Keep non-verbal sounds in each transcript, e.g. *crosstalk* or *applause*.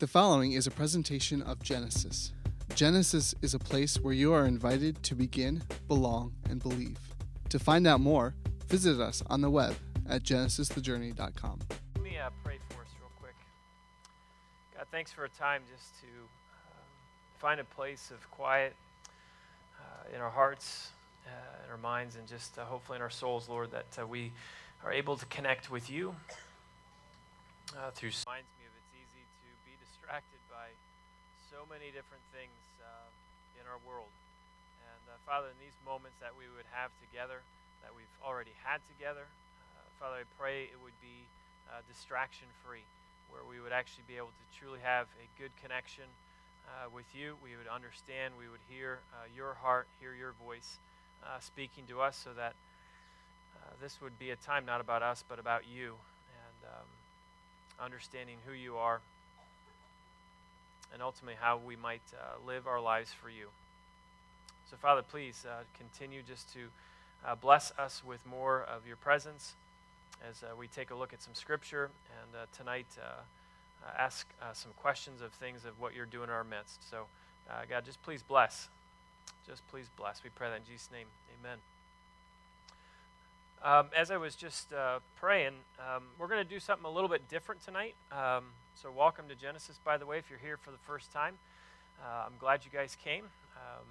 The following is a presentation of Genesis. Genesis is a place where you are invited to begin, belong, and believe. To find out more, visit us on the web at genesisthejourney.com. Let me uh, pray for us real quick. God, thanks for a time just to um, find a place of quiet uh, in our hearts, uh, in our minds, and just uh, hopefully in our souls, Lord, that uh, we are able to connect with you uh, through reminds so many different things uh, in our world. And uh, Father, in these moments that we would have together, that we've already had together, uh, Father, I pray it would be uh, distraction free, where we would actually be able to truly have a good connection uh, with you. We would understand, we would hear your heart, hear your voice speaking to us, so that this would be a time not about us, but about you, and um, understanding who you are, and ultimately how we might uh, live our lives for you. So, Father, please uh, continue just to uh, bless us with more of your presence as uh, we take a look at some scripture and uh, tonight uh, ask some questions of things of what you're doing in our midst. So, God, just please bless. Just please bless. We pray that in Jesus' name. Amen. Um, as I was just praying, um, we're going to do something a little bit different tonight. Um, so, welcome to Genesis, by the way, if you're here for the first time. Uh, I'm glad you guys came. Um,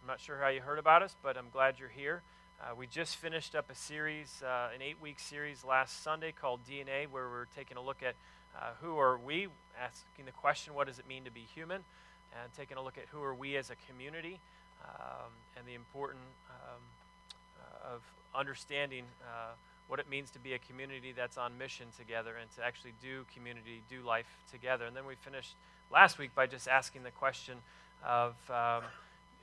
I'm not sure how you heard about us, but I'm glad you're here. Uh, we just finished up a series, uh, an eight week series last Sunday called DNA, where we're taking a look at uh, who are we, asking the question, what does it mean to be human, and taking a look at who are we as a community, um, and the importance um, uh, of understanding uh, what it means to be a community that's on mission together and to actually do community, do life together. And then we finished last week by just asking the question of um,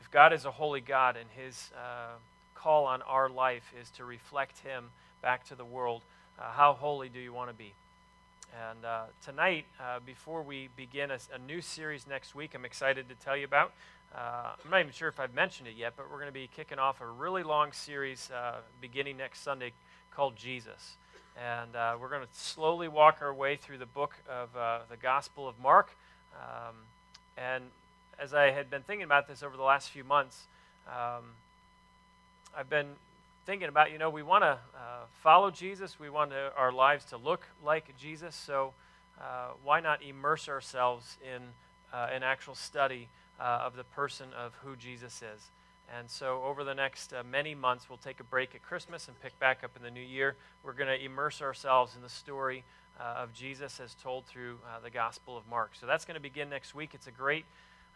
if God is a holy God and his uh, call on our life is to reflect him back to the world, uh, how holy do you want to be? And uh, tonight, uh, before we begin a, a, new series next week, I'm excited to tell you about. Uh, I'm not even sure if I've mentioned it yet, but we're going to be kicking off a really long series uh, beginning next Sunday called Jesus. And uh, we're going to slowly walk our way through the book of uh, the Gospel of Mark. Um, and as I had been thinking about this over the last few months, um, I've been thinking about, you know, we want to uh, follow Jesus. We want to, our lives to look like Jesus. So uh, why not immerse ourselves in uh, an actual study uh, of the person of who Jesus is? And so over the next uh, many months, we'll take a break at Christmas and pick back up in the new year. We're going to immerse ourselves in the story uh, of Jesus as told through the Gospel of Mark. So that's going to begin next week. It's a great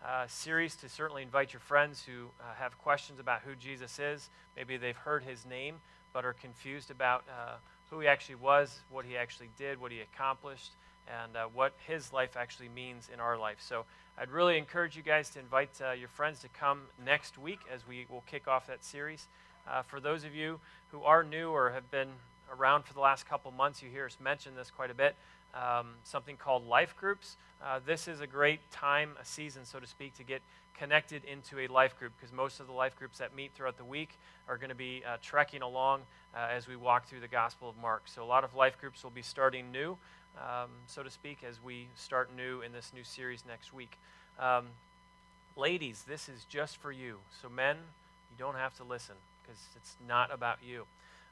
uh, series to certainly invite your friends who uh, have questions about who Jesus is. Maybe they've heard his name but are confused about uh, who he actually was, what he actually did, what he accomplished, and uh, what his life actually means in our life. So I'd really encourage you guys to invite uh, your friends to come next week as we will kick off that series. Uh, for those of you who are new or have been around for the last couple months, you hear us mention this quite a bit um, something called life groups. Uh, this is a great time, a season, so to speak, to get connected into a life group because most of the life groups that meet throughout the week are going to be uh, trekking along uh, as we walk through the Gospel of Mark. So a lot of life groups will be starting new, um, so to speak, as we start new in this new series next week. Um, ladies, this is just for you. So men, you don't have to listen because it's not about you.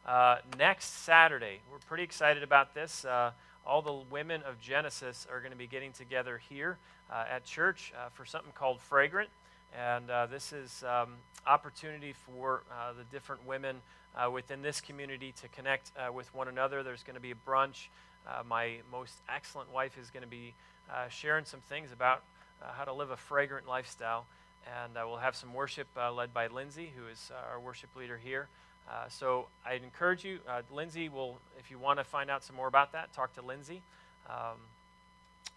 Uh, next Saturday, we're pretty excited about this. Uh, all the women of Genesis are going to be getting together here uh, at church uh, for something called Fragrant. And uh, this is um, opportunity for uh, the different women within this community to connect with one another. There's going to be a brunch. My most excellent wife is going to be sharing some things about how to live a fragrant lifestyle. And we'll have some worship led by Lindsay, who is our worship leader here. Uh, so I'd encourage you, uh, Lindsay will, if you want to find out some more about that, talk to Lindsay. Um,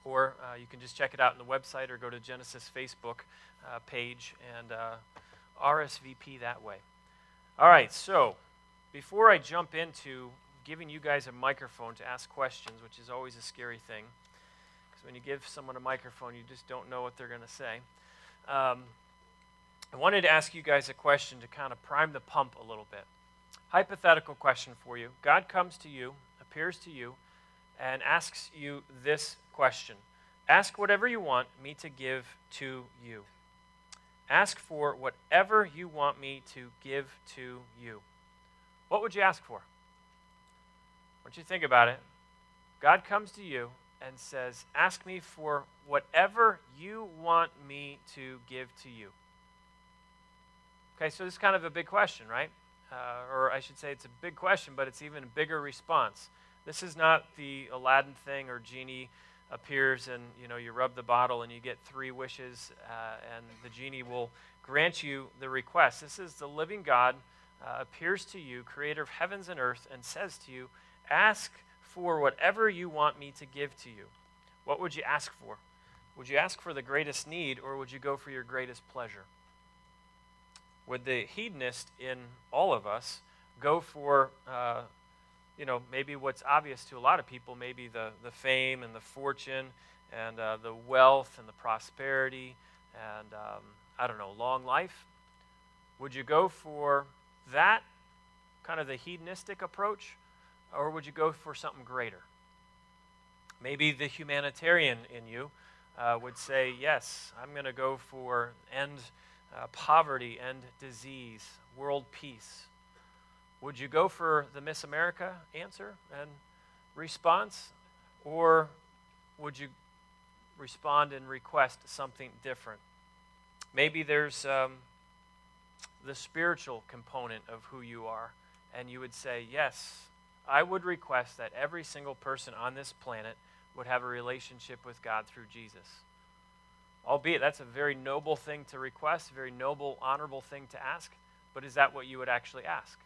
or uh, you can just check it out on the website or go to Genesis Facebook uh, page and uh, RSVP that way. All right, so before I jump into giving you guys a microphone to ask questions, which is always a scary thing, because when you give someone a microphone, you just don't know what they're going to say. Um, I wanted to ask you guys a question to kind of prime the pump a little bit. Hypothetical question for you God comes to you, appears to you, and asks you this question Ask whatever you want me to give to you. Ask for whatever you want me to give to you. What would you ask for? Once you think about it, God comes to you and says, Ask me for whatever you want me to give to you. Okay, so this is kind of a big question, right? Uh, or I should say it's a big question, but it's even a bigger response. This is not the Aladdin thing or genie appears and you know you rub the bottle and you get three wishes uh, and the genie will grant you the request. This is the living God uh, appears to you, creator of heavens and earth, and says to you, Ask for whatever you want me to give to you. What would you ask for? Would you ask for the greatest need or would you go for your greatest pleasure? Would the hedonist in all of us go for, uh, you know, maybe what's obvious to a lot of people, maybe the, the fame and the fortune and uh, the wealth and the prosperity and, um, I don't know, long life? Would you go for that kind of the hedonistic approach? Or would you go for something greater? Maybe the humanitarian in you uh, would say, Yes, I'm going to go for end uh, poverty, end disease, world peace. Would you go for the Miss America answer and response? Or would you respond and request something different? Maybe there's um, the spiritual component of who you are, and you would say, Yes, I would request that every single person on this planet would have a relationship with God through Jesus. Albeit that's a very noble thing to request, a very noble, honorable thing to ask, but is that what you would actually ask?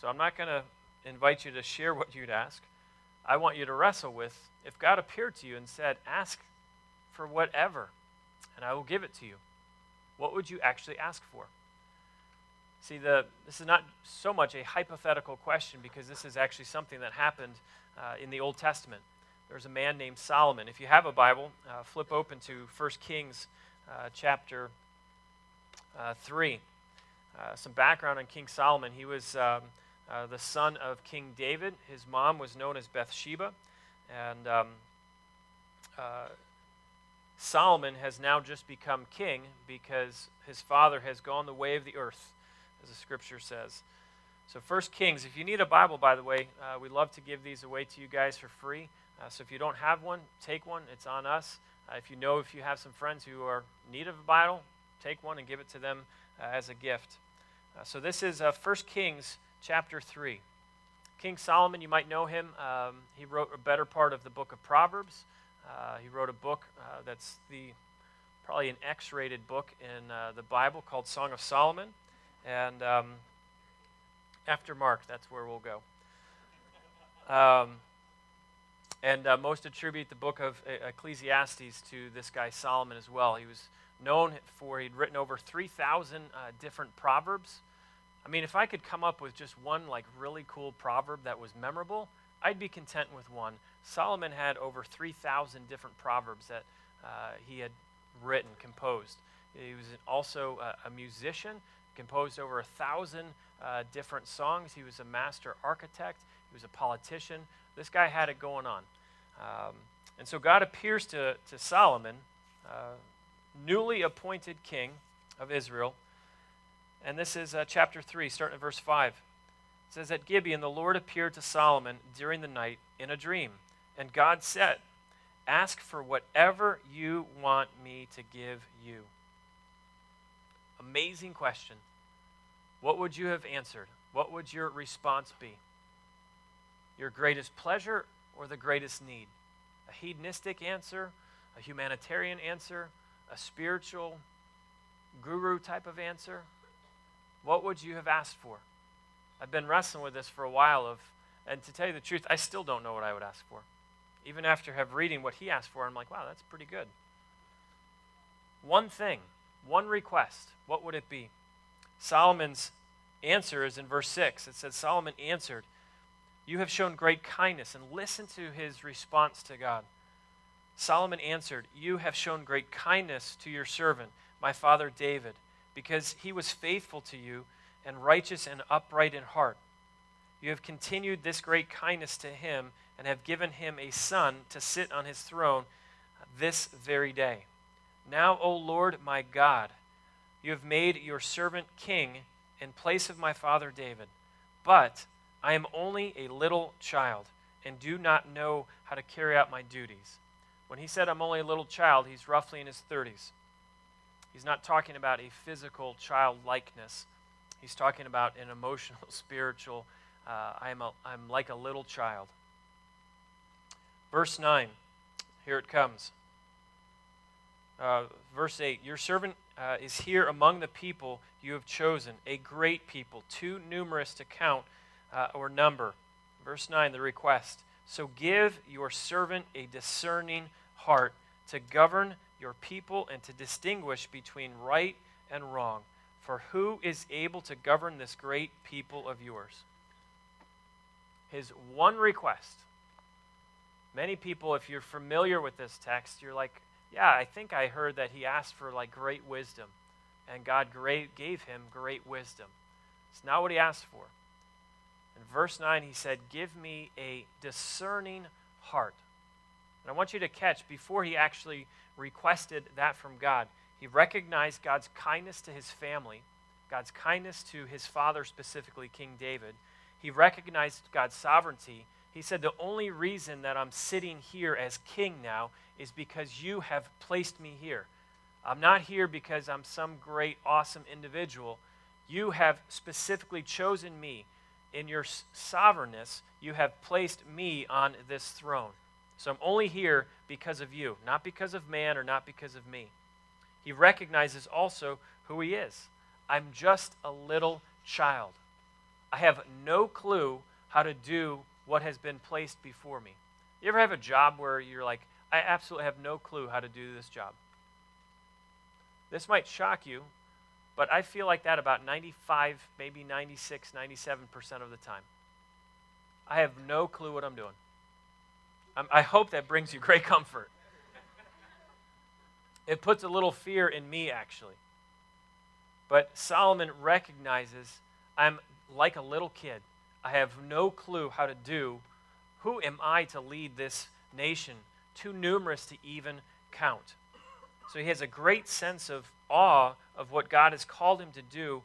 So I'm not going to invite you to share what you'd ask. I want you to wrestle with if God appeared to you and said, Ask for whatever, and I will give it to you, what would you actually ask for? See, the, this is not so much a hypothetical question because this is actually something that happened uh, in the Old Testament. There's a man named Solomon. If you have a Bible, uh, flip open to 1 Kings uh, chapter uh, 3. Uh, some background on King Solomon. He was um, uh, the son of King David. His mom was known as Bathsheba. And um, Solomon has now just become king because his father has gone the way of the earth as the scripture says. So, First Kings, if you need a Bible, by the way, uh, we love to give these away to you guys for free. Uh, so, if you don't have one, take one. It's on us. Uh, if you know if you have some friends who are in need of a Bible, take one and give it to them uh, as a gift. Uh, so, this is uh, First Kings chapter 3. King Solomon, you might know him. Um, he wrote a better part of the book of Proverbs. he wrote a book that's the probably an X-rated book in the Bible called Song of Solomon. And um, after Mark, that's where we'll go. Um, and uh, most attribute the book of Ecclesiastes to this guy Solomon as well. He was known for, he'd written over 3,000 uh, different proverbs. I mean, if I could come up with just one like really cool proverb that was memorable, I'd be content with one. Solomon had over 3,000 different proverbs that uh, he had written, composed. He was also a, a musician composed over a thousand uh, different songs. He was a master architect, he was a politician. This guy had it going on. Um, and so God appears to, to Solomon, uh, newly appointed king of Israel. And this is uh, chapter 3, starting at verse 5. It says, At Gibeon, the Lord appeared to Solomon during the night in a dream. And God said, Ask for whatever you want me to give you. Amazing question. What would you have answered? What would your response be? Your greatest pleasure or the greatest need? A hedonistic answer, a humanitarian answer, a spiritual guru type of answer? What would you have asked for? I've been wrestling with this for a while of and to tell you the truth, I still don't know what I would ask for. Even after have reading what he asked for, I'm like, wow, that's pretty good. One thing one request, what would it be? Solomon's answer is in verse 6. It says, Solomon answered, You have shown great kindness. And listen to his response to God. Solomon answered, You have shown great kindness to your servant, my father David, because he was faithful to you and righteous and upright in heart. you have continued this great kindness to him and have given him a son to sit on his throne this very day. Now, O Lord my God, you have made your servant king in place of my father David. But I am only a little child and do not know how to carry out my duties. When he said I'm only a little child, he's roughly in his 30s. He's not talking about a physical childlikeness. He's talking about an emotional, *laughs* spiritual, uh, I'm, a, I'm like a little child. Verse 9, here it comes. Uh, verse 8 Your servant uh, is here among the people you have chosen, a great people, too numerous to count uh, or number. Verse 9, the request. So give your servant a discerning heart to govern your people and to distinguish between right and wrong. For who is able to govern this great people of yours? His one request. Many people, if you're familiar with this text, you're like, yeah, I think I heard that he asked for like great wisdom, and God great, gave him great wisdom. It's not what he asked for. In verse 9, he said, Give me a discerning heart. And I want you to catch, before he actually requested that from God, he recognized God's kindness to his family, God's kindness to his father, specifically King David. He recognized God's sovereignty. He said, The only reason that I'm sitting here as king now is because you have placed me here. I'm not here because I'm some great, awesome individual. You have specifically chosen me in your sovereignness, you have placed me on this throne. So I'm only here because of you, not because of man or not because of me. He recognizes also who he is. I'm just a little child. I have no clue how to do what has been placed before me. You ever have a job where you're like, I absolutely have no clue how to do this job? This might shock you, but I feel like that about 95, maybe 96, 97% of the time. I have no clue what I'm doing. I'm, I hope that brings you *laughs* great comfort. It puts a little fear in me, actually. But Solomon recognizes I'm like a little kid. I have no clue how to do. Who am I to lead this nation? Too numerous to even count. So he has a great sense of awe of what God has called him to do,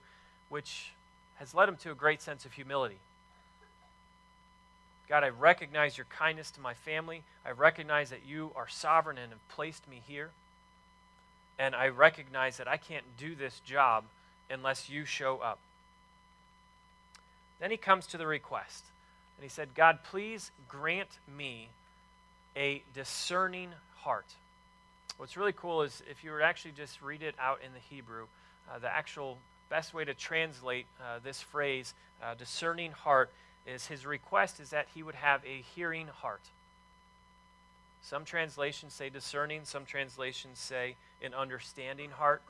which has led him to a great sense of humility. God, I recognize your kindness to my family. I recognize that you are sovereign and have placed me here. And I recognize that I can't do this job unless you show up. Then he comes to the request. And he said, God, please grant me a discerning heart. What's really cool is if you were actually just read it out in the Hebrew, uh, the actual best way to translate uh, this phrase, uh, discerning heart, is his request is that he would have a hearing heart. Some translations say discerning, some translations say an understanding heart.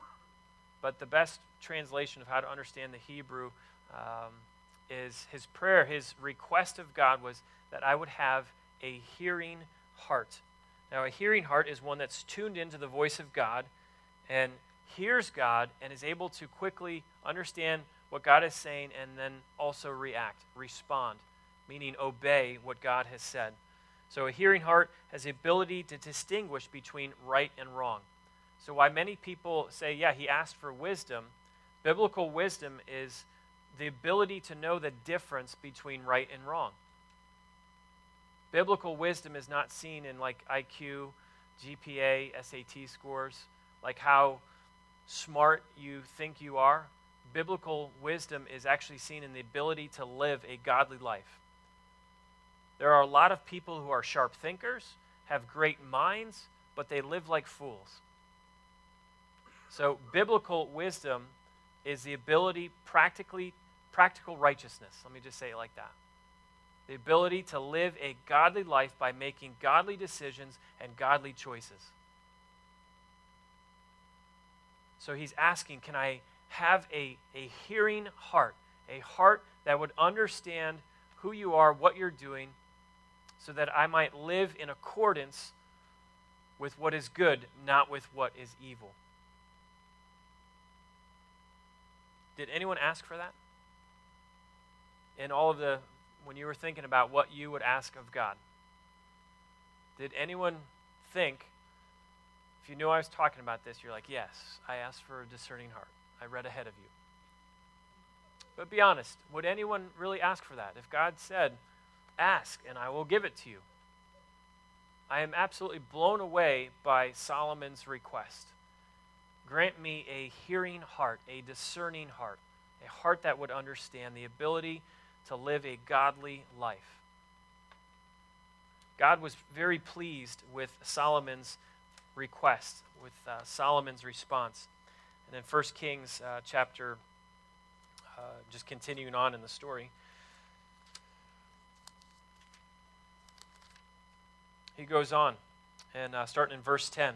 But the best translation of how to understand the Hebrew um, is his prayer, his request of God was that I would have a hearing heart. Now, a hearing heart is one that's tuned into the voice of God and hears God and is able to quickly understand what God is saying and then also react, respond, meaning obey what God has said. So, a hearing heart has the ability to distinguish between right and wrong. So, why many people say, yeah, he asked for wisdom, biblical wisdom is the ability to know the difference between right and wrong. Biblical wisdom is not seen in like IQ, GPA, SAT scores, like how smart you think you are. Biblical wisdom is actually seen in the ability to live a godly life. There are a lot of people who are sharp thinkers, have great minds, but they live like fools. So, biblical wisdom is the ability, practically, practical righteousness. Let me just say it like that the ability to live a godly life by making godly decisions and godly choices. So he's asking, Can I have a, a hearing heart, a heart that would understand who you are, what you're doing, so that I might live in accordance with what is good, not with what is evil? Did anyone ask for that? In all of the when you were thinking about what you would ask of God? Did anyone think, if you knew I was talking about this, you're like, yes, I asked for a discerning heart. I read ahead of you. But be honest, would anyone really ask for that? If God said, ask and I will give it to you. I am absolutely blown away by Solomon's request. Grant me a hearing heart, a discerning heart, a heart that would understand the ability to live a godly life. God was very pleased with Solomon's request, with uh, Solomon's response. And in 1 Kings uh, chapter, uh, just continuing on in the story, he goes on, and uh, starting in verse 10.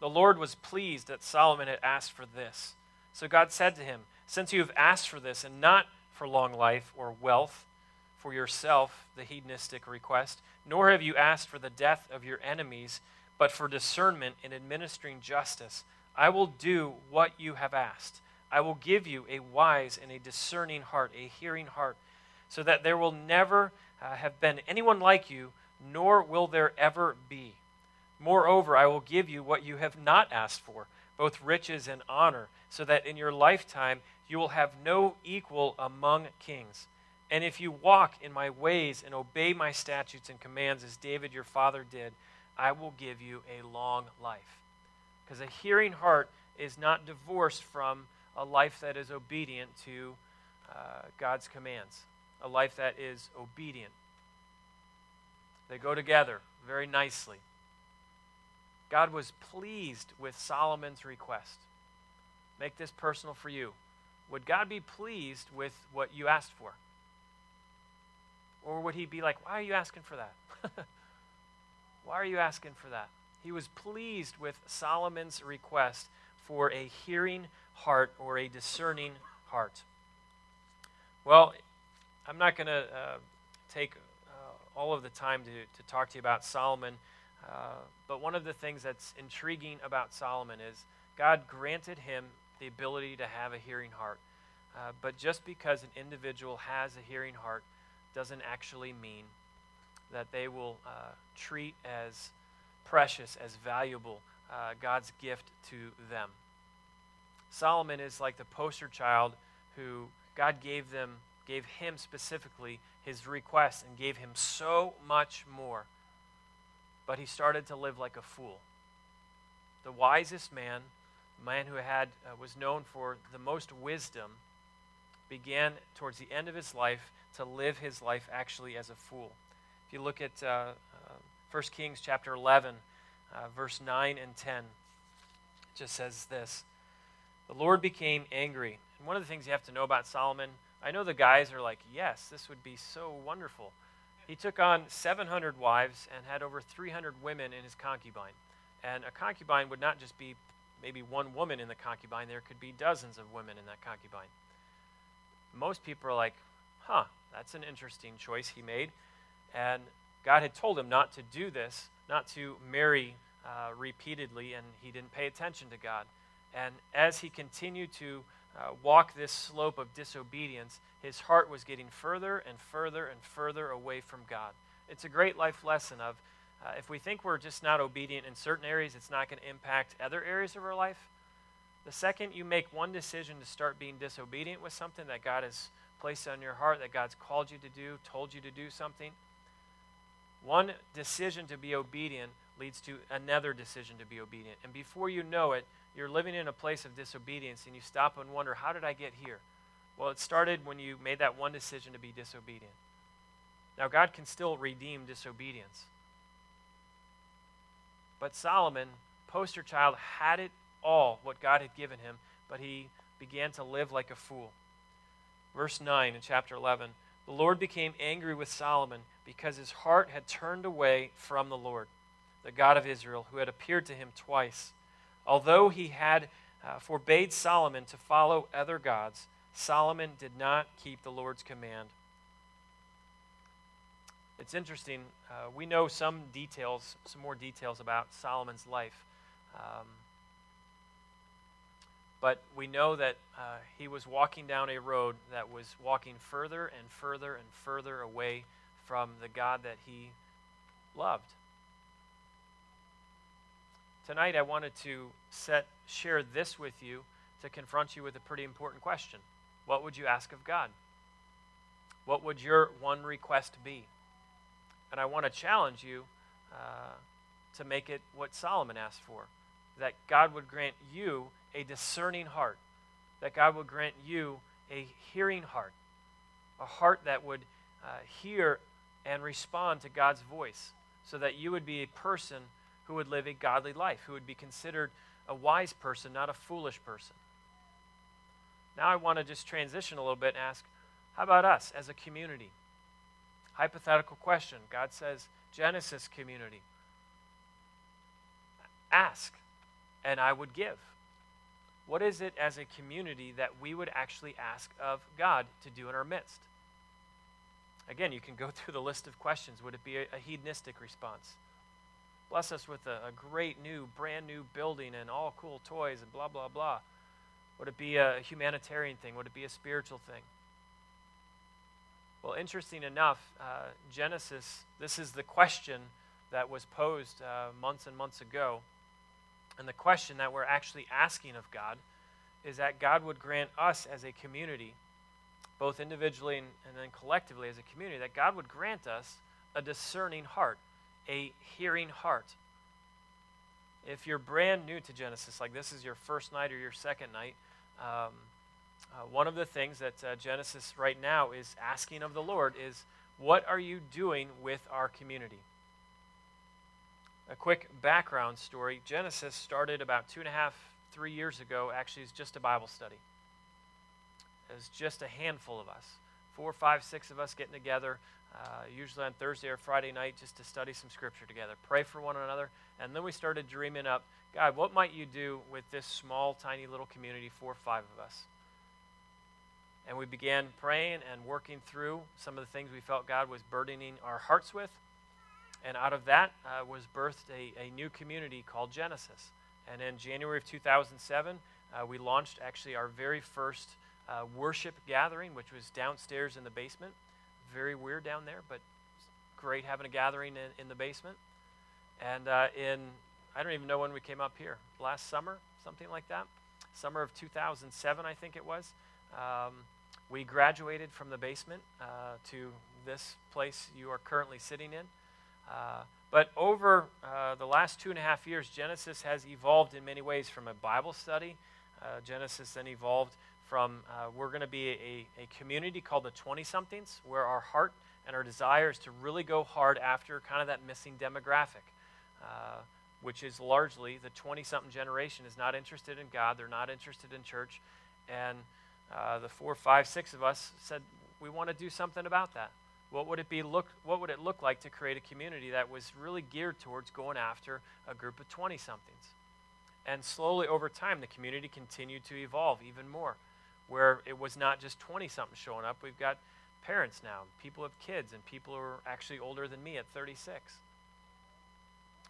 The Lord was pleased that Solomon had asked for this. So God said to him, Since you have asked for this, and not for long life or wealth for yourself, the hedonistic request, nor have you asked for the death of your enemies, but for discernment in administering justice, I will do what you have asked. I will give you a wise and a discerning heart, a hearing heart, so that there will never uh, have been anyone like you, nor will there ever be. Moreover, I will give you what you have not asked for, both riches and honor, so that in your lifetime you will have no equal among kings. And if you walk in my ways and obey my statutes and commands as David your father did, I will give you a long life. Because a hearing heart is not divorced from a life that is obedient to uh, God's commands, a life that is obedient. They go together very nicely. God was pleased with Solomon's request. Make this personal for you. Would God be pleased with what you asked for? Or would he be like, Why are you asking for that? *laughs* Why are you asking for that? He was pleased with Solomon's request for a hearing heart or a discerning heart. Well, I'm not going to uh, take uh, all of the time to, to talk to you about Solomon, uh, but one of the things that's intriguing about Solomon is God granted him the ability to have a hearing heart. Uh, but just because an individual has a hearing heart doesn't actually mean that they will uh, treat as precious, as valuable uh, God's gift to them. Solomon is like the poster child who God gave them, gave him specifically his request and gave him so much more. But he started to live like a fool. The wisest man, a man who had uh, was known for the most wisdom, began towards the end of his life to live his life actually as a fool. If you look at uh, uh, 1 Kings chapter 11, uh, verse 9 and 10, it just says this The Lord became angry. And one of the things you have to know about Solomon, I know the guys are like, yes, this would be so wonderful. He took on 700 wives and had over 300 women in his concubine. And a concubine would not just be maybe one woman in the concubine, there could be dozens of women in that concubine. Most people are like, huh, that's an interesting choice he made. And God had told him not to do this, not to marry uh, repeatedly, and he didn't pay attention to God. And as he continued to uh, walk this slope of disobedience, his heart was getting further and further and further away from God. It's a great life lesson of uh, if we think we're just not obedient in certain areas, it's not going to impact other areas of our life. The second you make one decision to start being disobedient with something that God has placed on your heart, that God's called you to do, told you to do something, one decision to be obedient leads to another decision to be obedient. And before you know it, you're living in a place of disobedience and you stop and wonder, how did I get here? Well, it started when you made that one decision to be disobedient. Now, God can still redeem disobedience. But Solomon, poster child, had it all, what God had given him, but he began to live like a fool. Verse 9 in chapter 11 The Lord became angry with Solomon because his heart had turned away from the Lord, the God of Israel, who had appeared to him twice. Although he had uh, forbade Solomon to follow other gods, Solomon did not keep the Lord's command. It's interesting. Uh, we know some details, some more details about Solomon's life. Um, but we know that uh, he was walking down a road that was walking further and further and further away from the God that he loved. Tonight, I wanted to set, share this with you to confront you with a pretty important question. What would you ask of God? What would your one request be? And I want to challenge you uh, to make it what Solomon asked for that God would grant you a discerning heart, that God would grant you a hearing heart, a heart that would uh, hear and respond to God's voice, so that you would be a person who would live a godly life, who would be considered a wise person, not a foolish person. Now I want to just transition a little bit and ask how about us as a community? Hypothetical question. God says, Genesis community. Ask, and I would give. What is it as a community that we would actually ask of God to do in our midst? Again, you can go *laughs* through the list of questions. Would it be a, hedonistic response? Bless us with a, a great new, brand new building and all cool toys and blah, blah, blah. Would it be a humanitarian thing? Would it be a spiritual thing? Well, interesting enough, uh, Genesis, this is the question that was posed uh, months and months ago. And the question that we're actually asking of God is that God would grant us as a community, both individually and, and then collectively as a community, that God would grant us a discerning heart, a hearing heart. If you're brand new to Genesis, like this is your first night or your second night, um, uh, one of the things that uh, Genesis right now is asking of the Lord is, What are you doing with our community? A quick background story Genesis started about two and a half, three years ago. Actually, it's just a Bible study. It was just a handful of us four, five, six of us getting together, uh, usually on Thursday or Friday night, just to study some scripture together, pray for one another. And then we started dreaming up God, what might you do with this small, tiny little community, four or five of us? And we began praying and working through some of the things we felt God was burdening our hearts with. And out of that uh, was birthed a, a new community called Genesis. And in January of 2007, uh, we launched actually our very first uh, worship gathering, which was downstairs in the basement. Very weird down there, but great having a gathering in, in the basement. And uh, in, I don't even know when we came up here, last summer, something like that. Summer of 2007, I think it was. Um, we graduated from the basement uh, to this place you are currently sitting in. Uh, but over uh, the last two and a half years, Genesis has evolved in many ways from a Bible study. Uh, Genesis then evolved from uh, we're going to be a, a community called the 20 somethings, where our heart and our desire is to really go hard after kind of that missing demographic. Uh, which is largely the 20 something generation is not interested in God, they're not interested in church, and uh, the four, five, six of us said we want to do something about that. What would it be look? What would it look like to create a community that was really geared towards going after a group of 20 somethings? And slowly over time, the community continued to evolve even more, where it was not just 20 something showing up. We've got parents now, people have kids, and people who are actually older than me at 36.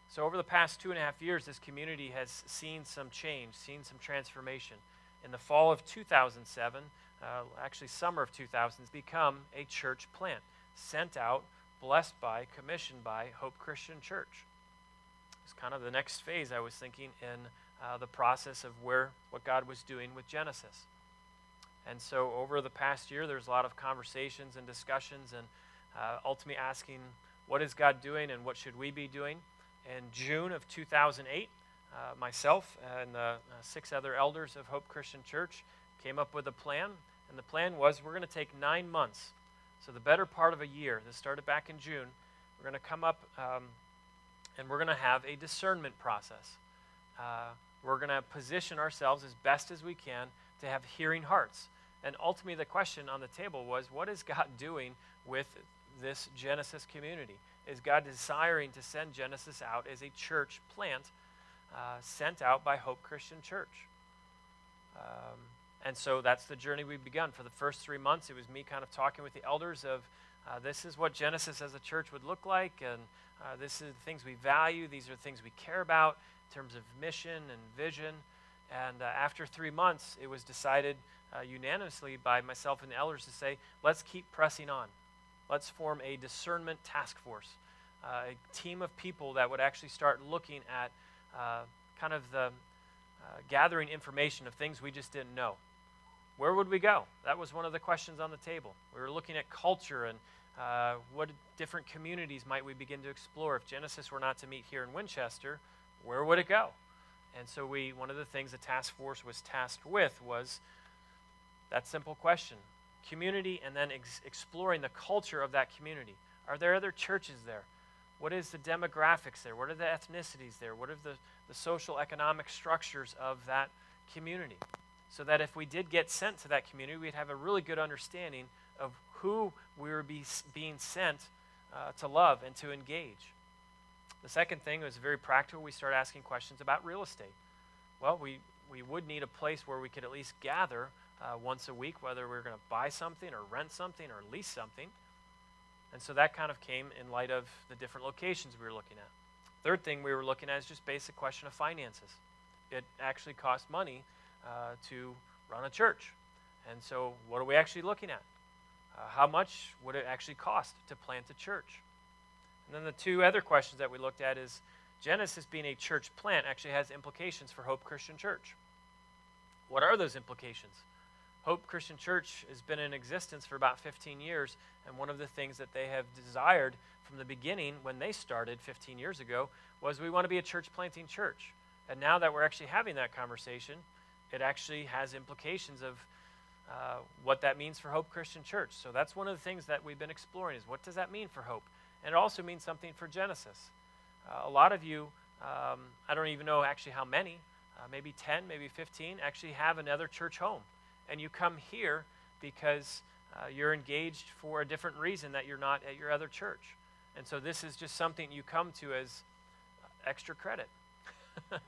So, over the past two and a half years, this community has seen some change, seen some transformation in the fall of 2007, uh, actually summer of 2000, become a church plant, sent out, blessed by, commissioned by Hope Christian Church. It's kind of the next phase I was thinking in uh, the process of where what God was doing with Genesis. And so over the past year, there's a lot of conversations and discussions, and uh, ultimately asking, what is God doing and what should we be doing? In June of 2008, uh, myself and uh, six other elders of Hope Christian Church came up with a plan. And the plan was we're going to take nine months, so the better part of a year. This started back in June. We're going to come up um, and we're going to have a discernment process. Uh, we're going to position ourselves as best as we can to have hearing hearts. And ultimately, the question on the table was what is God doing with this Genesis community? Is God desiring to send Genesis out as a church plant uh, sent out by Hope Christian Church. Um, and so that's the journey we've begun. For the first three months, it was me kind of talking with the elders of uh, this is what Genesis as a church would look like, and uh, this is the things we value, these are things we care about in terms of mission and vision. And uh, after three months, it was decided uh, unanimously by myself and elders to say, let's keep pressing on. Let's form a discernment task force, uh, a team of people that would actually start looking at uh, kind of the uh, gathering information of things we just didn't know. Where would we go? That was one of the questions on the table. We were looking at culture and uh, what different communities might we begin to explore. If Genesis were not to meet here in Winchester, where would it go? And so we, one of the things the task force was tasked with was that simple question community and then ex- exploring the culture of that community. Are there other churches there? What is the demographics there? What are the ethnicities there? What are the, the social economic structures of that community? So that if we did get sent to that community, we'd have a really good understanding of who we were be, being sent uh, to love and to engage. The second thing was very practical. We started asking questions about real estate. Well, we, we would need a place where we could at least gather uh, once a week, whether we are going to buy something or rent something or lease something. And so that kind of came in light of the different locations we were looking at. Third thing we were looking at is just basic question of finances. It actually costs money uh, to run a church. And so, what are we actually looking at? Uh, how much would it actually cost to plant a church? And then the two other questions that we looked at is Genesis being a church plant actually has implications for Hope Christian Church. What are those implications? Hope Christian Church has been in existence for about 15 years, and one of the things that they have desired from the beginning when they started 15 years ago was we want to be a church planting church. And now that we're actually having that conversation, it actually has implications of uh, what that means for Hope Christian Church. So that's one of the things that we've been exploring is what does that mean for Hope? And it also means something for Genesis. Uh, a lot of you, um, I don't even know actually how many, uh, maybe 10, maybe 15, actually have another church home. And you come here because uh, you're engaged for a different reason that you're not at your other church. And so this is just something you come to as extra credit. *laughs*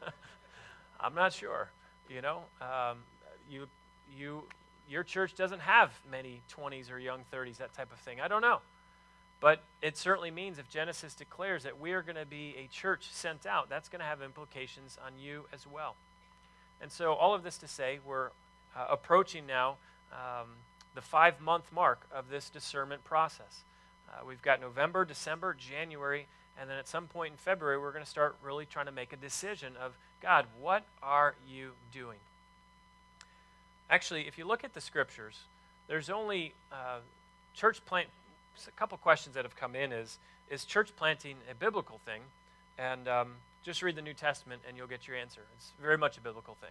I'm not sure. You know, um, you, you, your church doesn't have many 20s or young 30s, that type of thing. I don't know. But it certainly means if Genesis declares that we are going to be a church sent out, that's going to have implications on you as well. And so, all of this to say, we're uh, approaching now um, the five month mark of this discernment process. Uh, we've got November, December, January, and then at some point in February, we're going to start really trying to make a decision of God, what are you doing? Actually, if you look at the scriptures, there's only uh, church plant a couple questions that have come in is is church planting a biblical thing? And um, just read the New Testament and you'll get your answer. It's very much a biblical thing.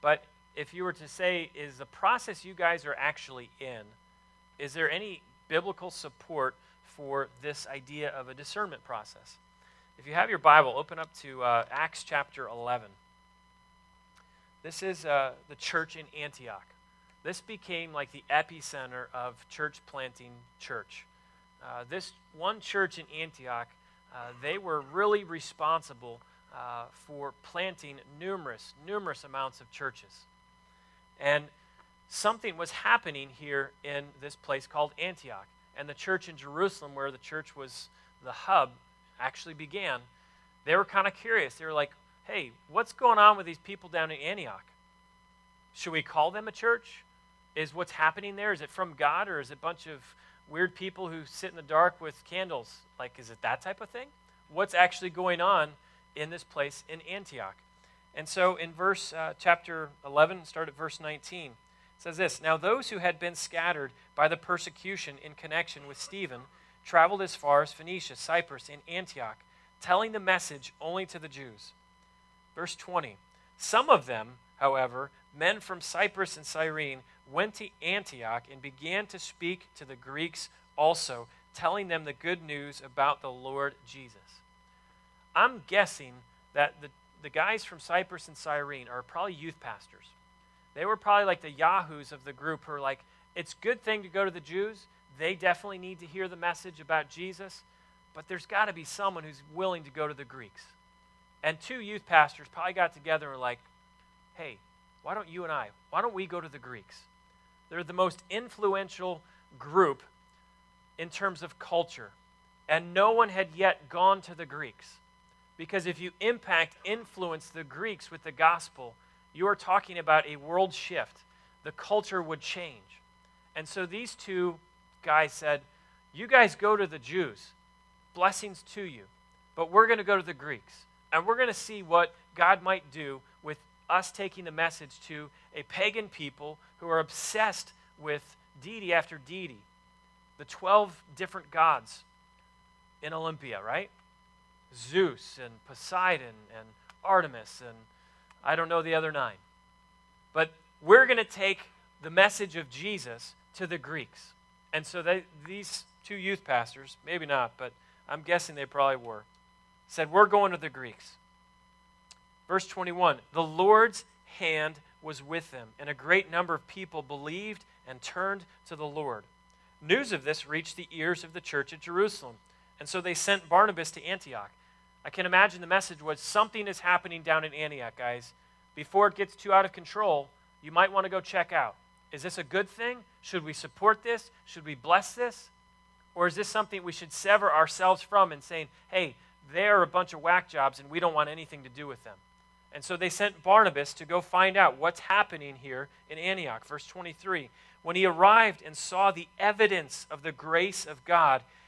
But if you were to say, is the process you guys are actually in, is there any biblical support for this idea of a discernment process? If you have your Bible, open up to uh, Acts chapter 11. This is uh, the church in Antioch. This became like the epicenter of church planting church. Uh, this one church in Antioch, uh, they were really responsible uh, for planting numerous, numerous amounts of churches. And something was happening here in this place called Antioch. And the church in Jerusalem, where the church was the hub, actually began. They were kind of curious. They were like, hey, what's going on with these people down in Antioch? Should we call them a church? is what's happening there? Is it from God or is it a bunch of weird people who sit in the dark with candles? Like, is it that type of thing? What's actually going on in this place in Antioch? And so in verse uh, chapter 11, start at verse 19, it says this Now those who had been scattered by the persecution in connection with Stephen traveled as far as Phoenicia, Cyprus, and Antioch, telling the message only to the Jews. Verse 20 Some of them, however, men from Cyprus and Cyrene, went to Antioch and began to speak to the Greeks also, telling them the good news about the Lord Jesus. I'm guessing that the, the guys from Cyprus and Cyrene are probably youth pastors. They were probably like the yahoos of the group who are like, it's a good thing to go to the Jews. They definitely need to hear the message about Jesus, but there's got to be someone who's willing to go to the Greeks. And two youth pastors probably got together and were like, hey, why don't you and I, why don't we go to the Greeks? They're the most influential group in terms of culture. And no one had yet gone to the Greeks Because if you impact, influence the Greeks with the gospel, you are talking about a world shift. The culture would change. And so these two guys said, You guys go to the Jews, blessings to you, but we're going to go to the Greeks. And we're going to see what God might do with us taking the message to a pagan people who are obsessed with deity after deity. The 12 different gods in Olympia, right? Zeus and Poseidon and Artemis and I don't know the other nine. But we're going to take the message of Jesus to the Greeks. And so they, these two youth pastors, maybe not, but I'm guessing they probably were, said, We're going to the Greeks. Verse 21 The Lord's hand was with them, and a great number of people believed and turned to the Lord. News of this reached the ears of the church at Jerusalem, and so they sent Barnabas to Antioch. I can imagine the message was something is happening down in Antioch, guys. Before it gets too out of control, you might want to go check out. Is this a good thing? Should we support this? Should we bless this? Or is this something we should sever ourselves from and saying, hey, they're a bunch of whack jobs and we don't want anything to do with them? And so they sent Barnabas to go find out what's happening here in Antioch. Verse 23 When he arrived and saw the evidence of the grace of God,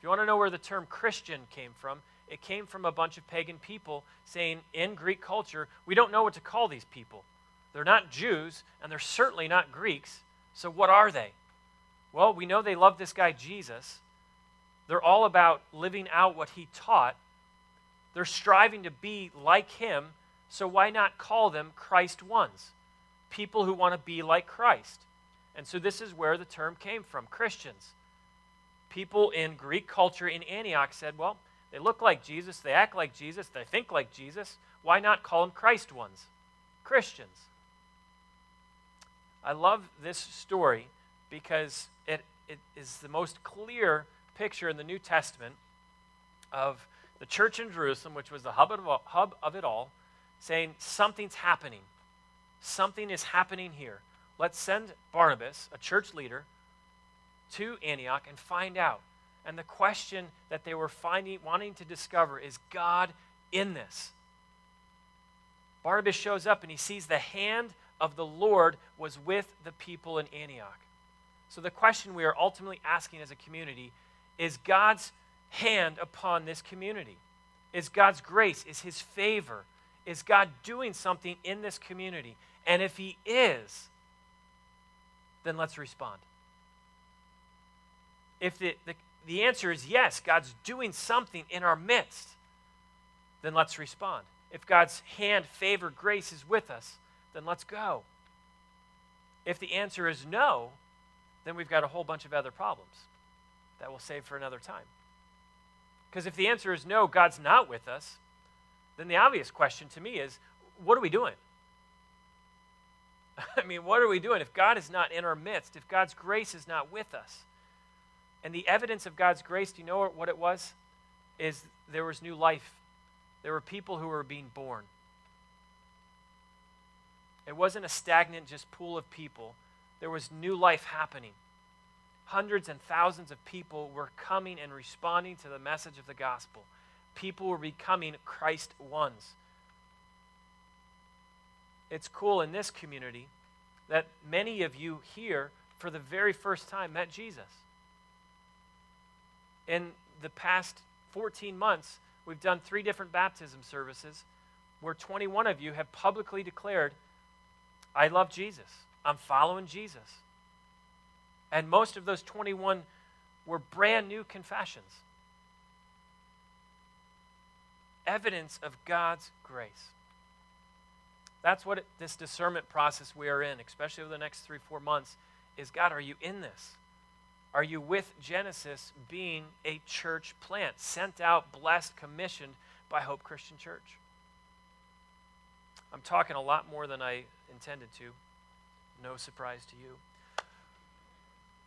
If you want to know where the term Christian came from, it came from a bunch of pagan people saying in Greek culture, we don't know what to call these people. They're not Jews, and they're certainly not Greeks. So what are they? Well, we know they love this guy Jesus. They're all about living out what he taught. They're striving to be like him, so why not call them Christ ones? People who want to be like Christ. And so this is where the term came from Christians people in Greek culture in Antioch said, well, they look like Jesus, they act like Jesus, they think like Jesus. Why not call them Christ ones? Christians. I love this story because it, it is the most clear picture in the New Testament of the church in Jerusalem, which was the hub of, hub of it all, saying something's happening. Something is happening here. Let's send Barnabas, a church leader, to Antioch and find out. And the question that they were finding, wanting to discover is God in this? Barnabas shows up and he sees the hand of the Lord was with the people in Antioch. So the question we are ultimately asking as a community is God's hand upon this community? Is God's grace? Is his favor? Is God doing something in this community? And if he is, then let's respond. If the, the, the answer is yes, God's doing something in our midst, then let's respond. If God's hand, favor, grace is with us, then let's go. If the answer is no, then we've got a whole bunch of other problems that we'll save for another time. Because if the answer is no, God's not with us, then the obvious question to me is what are we doing? *laughs* I mean, what are we doing if God is not in our midst, if God's grace is not with us? And the evidence of God's grace, do you know what it was? Is there was new life. There were people who were being born. It wasn't a stagnant just pool of people. There was new life happening. Hundreds and thousands of people were coming and responding to the message of the gospel. People were becoming Christ ones. It's cool in this community that many of you here, for the very first time, met Jesus in the past 14 months, we've done three different baptism services where 21 of you have publicly declared, I love Jesus. I'm following Jesus. And most of those 21 were brand new confessions. Evidence of God's grace. That's what it, this discernment process we are in, especially over the next three, four months, is God, are you in this? Are you with Genesis being a church plant, sent out, blessed, commissioned by Hope Christian Church? I'm talking a lot more than I intended to. No surprise to you.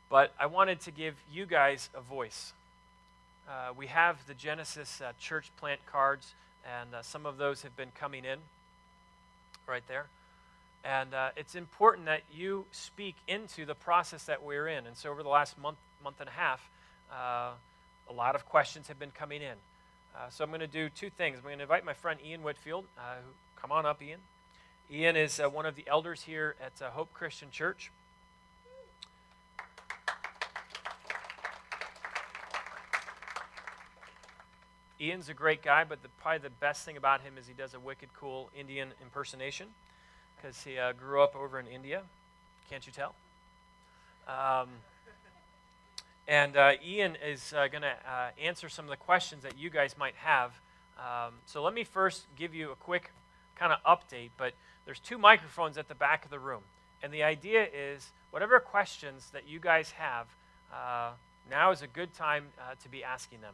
But I wanted to give you guys a voice. Uh, we have the Genesis uh, church plant cards, and uh, some of those have been coming in right there. And uh, it's important that you speak into the process that we're in. And so, over the last month, month and a half, uh, a lot of questions have been coming in. Uh, so, I'm going to do two things. I'm going to invite my friend Ian Whitfield. Who, come on up, Ian. Ian is one of the elders here at Hope Christian Church. Ian's a great guy, but the, probably the best thing about him is he does a wicked cool Indian impersonation because he uh, grew up over in India. Can't you tell? Um, and uh, Ian is uh, going to uh, answer some of the questions that you guys might have. Um, so let me first give you a quick kind of update. But there's two microphones at the back of the room. And the idea is whatever questions that you guys have, uh, now is a good time uh, to be asking them.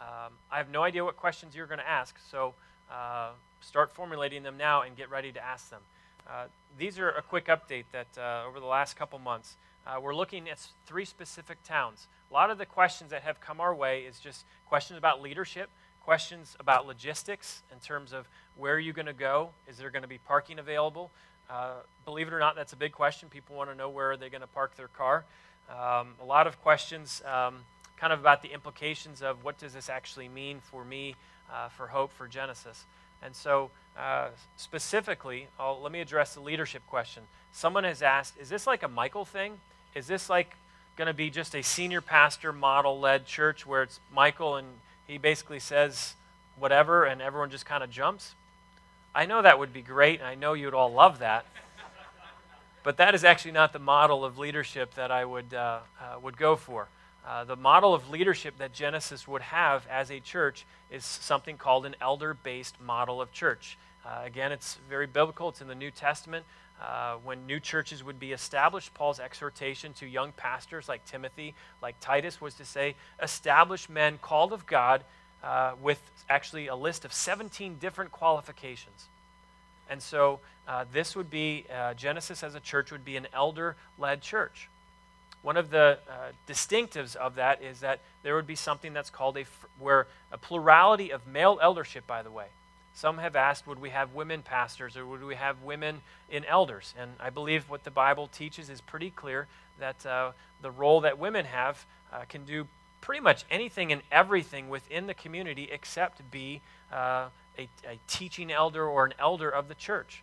Um, I have no idea what questions you're going to ask, so uh, start formulating them now and get ready to ask them. Uh, these are a quick update that uh, over the last couple months, uh, we're looking at three specific towns. A lot of the questions that have come our way is just questions about leadership, questions about logistics in terms of where are you going to go? Is there going to be parking available? Uh, believe it or not, that's a big question. People want to know where are they going to park their car. Um, a lot of questions um, kind of about the implications of what does this actually mean for me, uh, for Hope, for Genesis. And so, uh, specifically, I'll, let me address the leadership question. Someone has asked, is this like a Michael thing? Is this like going to be just a senior pastor model led church where it's Michael and he basically says whatever and everyone just kind of jumps? I know that would be great, and I know you'd all love that. but that is actually not the model of leadership that I would, uh, uh, would go for. Uh, the model of leadership that Genesis would have as a church is something called an elder based model of church. Uh, again, it's very biblical, it's in the New Testament. Uh, when new churches would be established, Paul's exhortation to young pastors like Timothy, like Titus, was to say, establish men called of God uh, with actually a list of 17 different qualifications. And so uh, this would be, Genesis as a church would be an elder led church. One of the uh, distinctives of that is that there would be something that's called a, where a plurality of male eldership, by the way. Some have asked, would we have women pastors or would we have women in elders? And I believe what the Bible teaches is pretty clear that uh, the role that women have uh, can do pretty much anything and everything within the community except be uh, a, a, teaching elder or an elder of the church.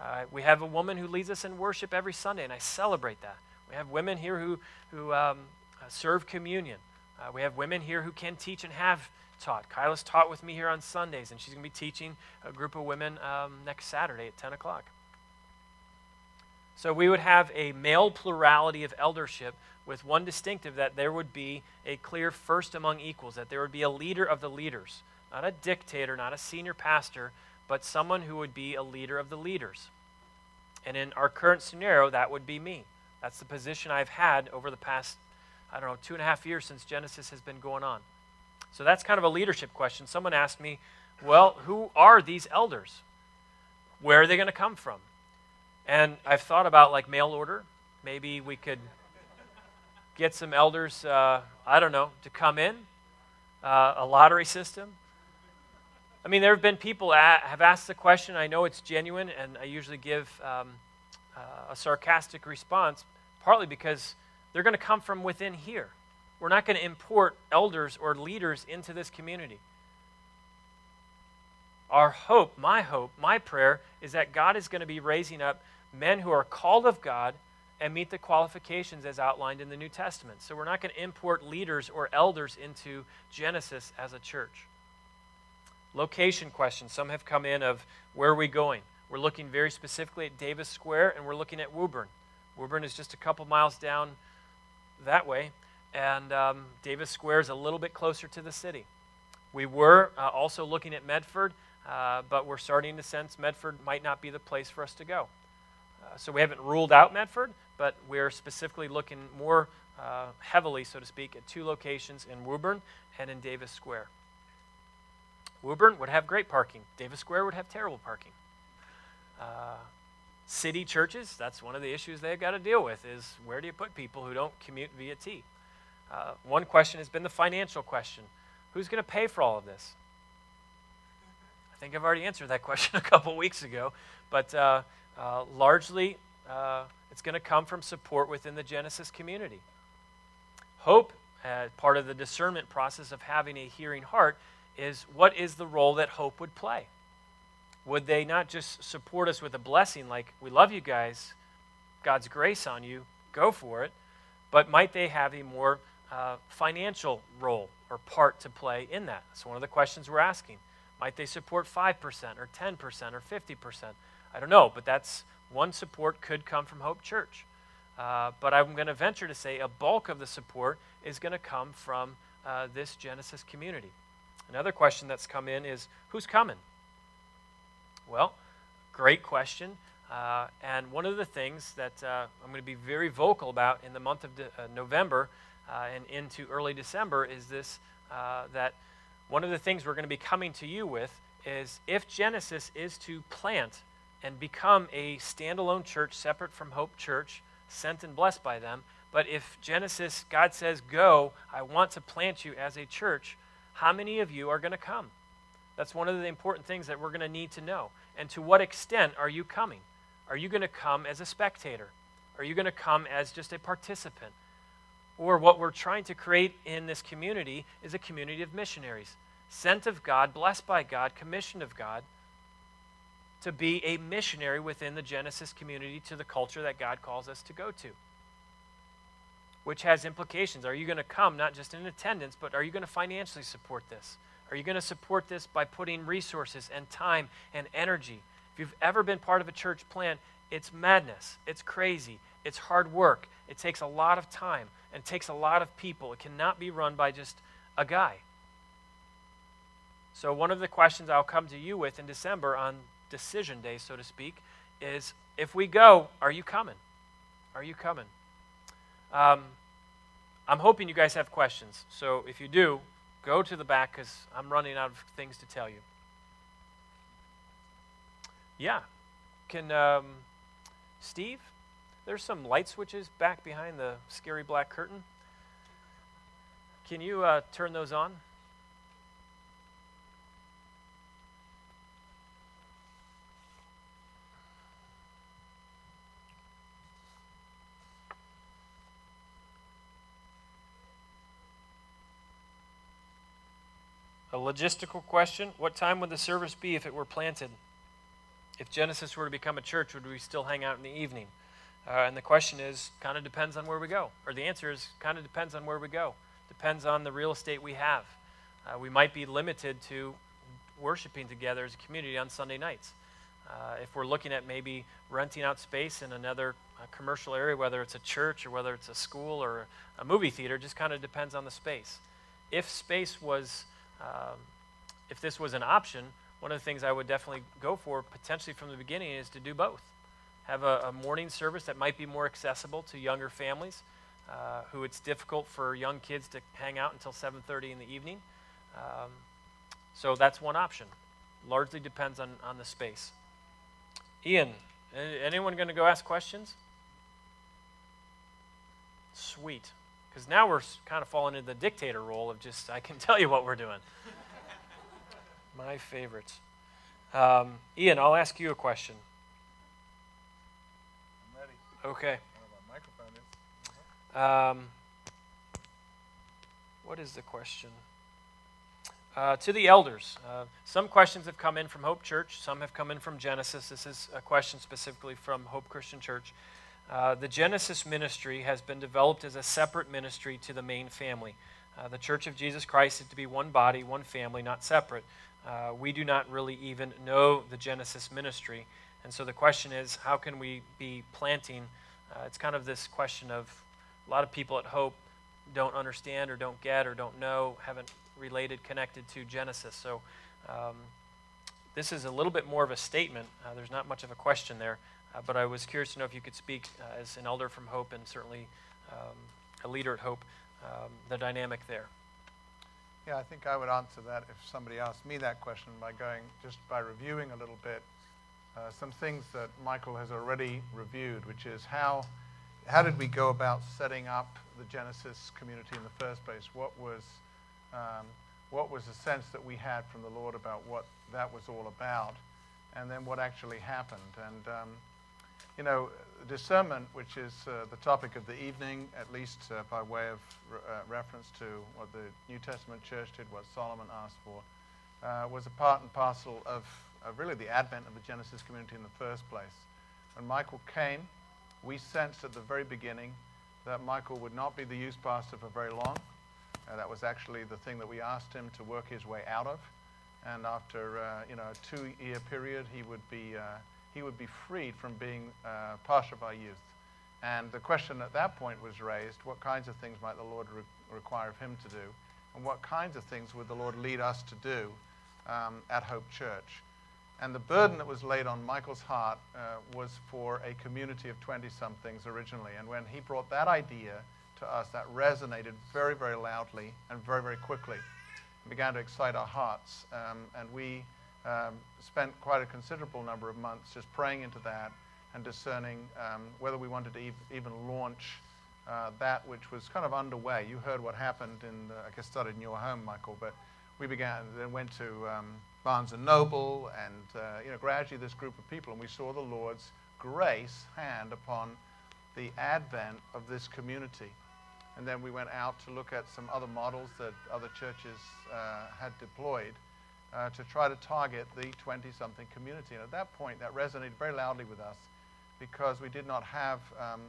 Uh, we have a woman who leads us in worship every Sunday, and I celebrate that. We have women here who, who um, uh, serve communion. Uh, we have women here who can teach and have taught. Kyla's taught with me here on Sundays, and she's going to be teaching a group of women um, next Saturday at 10 o'clock. So we would have a male plurality of eldership with one distinctive that there would be a clear first among equals, that there would be a leader of the leaders, not a dictator, not a senior pastor, but someone who would be a leader of the leaders. And in our current scenario, that would be me. That's the position I've had over the past, I don't know, two and a half years since Genesis has been going on. So that's kind of a leadership question. Someone asked me, well, who are these elders? Where are they going to come from? And I've thought about like mail order. Maybe we could get some elders, uh, I don't know, to come in, uh, a lottery system. I mean, there have been people have asked the question. I know it's genuine, and I usually give um, uh, a sarcastic response partly because they're going to come from within here. We're not going to import elders or leaders into this community. Our hope, my hope, my prayer is that God is going to be raising up men who are called of God and meet the qualifications as outlined in the New Testament. So we're not going to import leaders or elders into Genesis as a church. Location questions. Some have come in of where are we going? We're looking very specifically at Davis Square and we're looking at Woburn. Woburn is just a couple miles down that way, and um, Davis Square is a little bit closer to the city. We were uh, also looking at Medford, uh, but we're starting to sense Medford might not be the place for us to go. Uh, so we haven't ruled out Medford, but we're specifically looking more uh, heavily, so to speak, at two locations in Woburn and in Davis Square. Woburn would have great parking, Davis Square would have terrible parking. City churches, that's one of the issues they've got to deal with is where do you put people who don't commute via T? Uh, one question has been the financial question. Who's going to pay for all of this? I think I've already answered that *laughs* question a couple weeks ago, but uh, uh, largely uh, it's going to come from support within the Genesis community. Hope, uh, part of the discernment process of having a hearing heart, is what is the role that hope would play? Would they not just support us with a blessing like, we love you guys, God's grace on you, go for it, but might they have a more uh, financial role or part to play in that? That's one of the questions we're asking. Might they support 5% or 10% or 50%? I don't know, but that's one support could come from Hope Church. Uh, but I'm going to venture to say a bulk of the support is going to come from uh, this Genesis community. Another question that's come in is who's coming? Well, great question. Uh, and one of the things that uh, I'm going to be very vocal about in the month of de- uh, November uh, and into early December is this uh, that one of the things we're going to be coming to you with is if Genesis is to plant and become a standalone church separate from Hope Church, sent and blessed by them, but if Genesis, God says, go, I want to plant you as a church, how many of you are going to come? That's one of the important things that we're going to need to know. And to what extent are you coming? Are you going to come as a spectator? Are you going to come as just a participant? Or what we're trying to create in this community is a community of missionaries, sent of God, blessed by God, commissioned of God, to be a missionary within the Genesis community to the culture that God calls us to go to. Which has implications. Are you going to come not just in attendance, but are you going to financially support this? Are you going to support this by putting resources and time and energy? If you've ever been part of a church plan, it's madness. It's crazy. It's hard work. It takes a lot of time and takes a lot of people. It cannot be run by just a guy. So, one of the questions I'll come to you with in December on decision day, so to speak, is if we go, are you coming? Are you coming? Um, I'm hoping you guys have questions. So, if you do, go to the back because I'm running out of things to tell you. Yeah. Can um, Steve? There's some light switches back behind the scary black curtain. Can you uh, turn those on? A logistical question What time would the service be if it were planted? If Genesis were to become a church, would we still hang out in the evening? Uh, and the question is kind of depends on where we go. Or the answer is kind of depends on where we go. Depends on the real estate we have. Uh, we might be limited to worshiping together as a community on Sunday nights. Uh, if we're looking at maybe renting out space in another uh, commercial area, whether it's a church or whether it's a school or a movie theater, just kind of depends on the space. If space was um, if this was an option, one of the things I would definitely go for potentially from the beginning is to do both. Have a, a morning service that might be more accessible to younger families uh, who it's difficult for young kids to hang out until 7.30 in the evening. Um, so that's one option. Largely depends on, on the space. Ian, anyone going to go ask questions? Sweet. Because now we're kind of falling into the dictator role of just, I can *laughs* tell you what we're doing. *laughs* My favorites. Um, Ian, I'll ask you a question. I'm ready. Okay. my microphone. Um, what is the question? Uh, to the elders. Uh, some questions have come in from Hope Church, some have come in from Genesis. This is a question specifically from Hope Christian Church. Uh, the Genesis ministry has been developed as a separate ministry to the main family. Uh, the Church of Jesus Christ is to be one body, one family, not separate. Uh, we do not really even know the Genesis ministry. And so the question is how can we be planting? Uh, it's kind of this question of a lot of people at Hope don't understand or don't get or don't know, haven't related, connected to Genesis. So um, this is a little bit more of a statement. Uh, there's not much of a question there. Uh, but I was curious to know if you could speak uh, as an elder from Hope and certainly um, a leader at Hope, um, the dynamic there. Yeah, I think I would answer that if somebody asked me that question by going just by reviewing a little bit uh, some things that Michael has already reviewed, which is how, how did we go about setting up the Genesis community in the first place? What was, um, what was the sense that we had from the Lord about what that was all about? And then what actually happened? And, um, you know, discernment, which is uh, the topic of the evening, at least uh, by way of re- uh, reference to what the New Testament church did, what Solomon asked for, uh, was a part and parcel of, of, really the advent of the Genesis community in the first place. When Michael came, we sensed at the very beginning that Michael would not be the youth pastor for very long. Uh, that was actually the thing that we asked him to work his way out of. And after uh, you know a two-year period, he would be he would be freed from being uh, pastor by youth. And the question at that point was raised what kinds of things might the Lord re- require of him to do? And what kinds of things would the Lord lead us to do um, at Hope Church? And the burden that was laid on Michael's heart uh, was for a community of 20 somethings originally. And when he brought that idea to us, that resonated very, very loudly and very, very quickly. It began to excite our hearts. Um, and we um, spent quite a considerable number of months just praying into that and discerning um, whether we wanted to ev- even launch uh, that which was kind of underway. You heard what happened in, the, I guess, started in your home, Michael, but we began, then went to um, Barnes and Noble, and uh, you know, gradually this group of people, and we saw the Lord's grace hand upon the advent of this community. And then we went out to look at some other models that other churches uh, had deployed uh, to try to target the 20 something community. And at that point, that resonated very loudly with us because we did not have, um,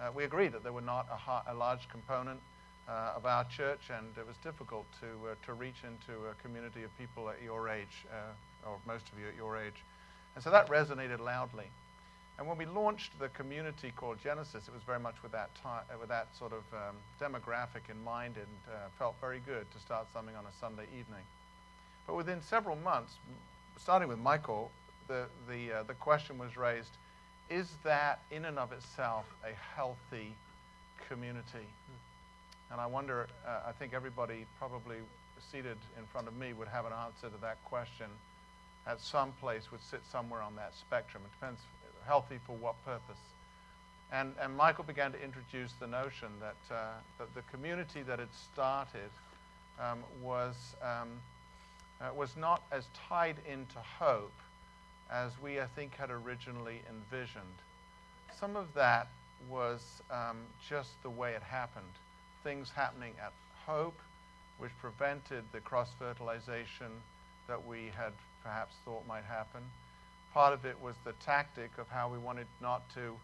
uh, we agreed that there were not a, ha- a large component uh, of our church, and it was difficult to, uh, to reach into a community of people at your age, uh, or most of you at your age. And so that resonated loudly. And when we launched the community called Genesis, it was very much with that, ty- with that sort of um, demographic in mind and uh, felt very good to start something on a Sunday evening. But within several months, starting with Michael, the, the, uh, the question was raised is that in and of itself a healthy community? And I wonder, uh, I think everybody probably seated in front of me would have an answer to that question at some place, would sit somewhere on that spectrum. It depends, healthy for what purpose? And, and Michael began to introduce the notion that, uh, that the community that had started um, was. Um, uh, was not as tied into hope as we, I think, had originally envisioned. Some of that was um, just the way it happened. Things happening at Hope, which prevented the cross fertilization that we had perhaps thought might happen. Part of it was the tactic of how we wanted not to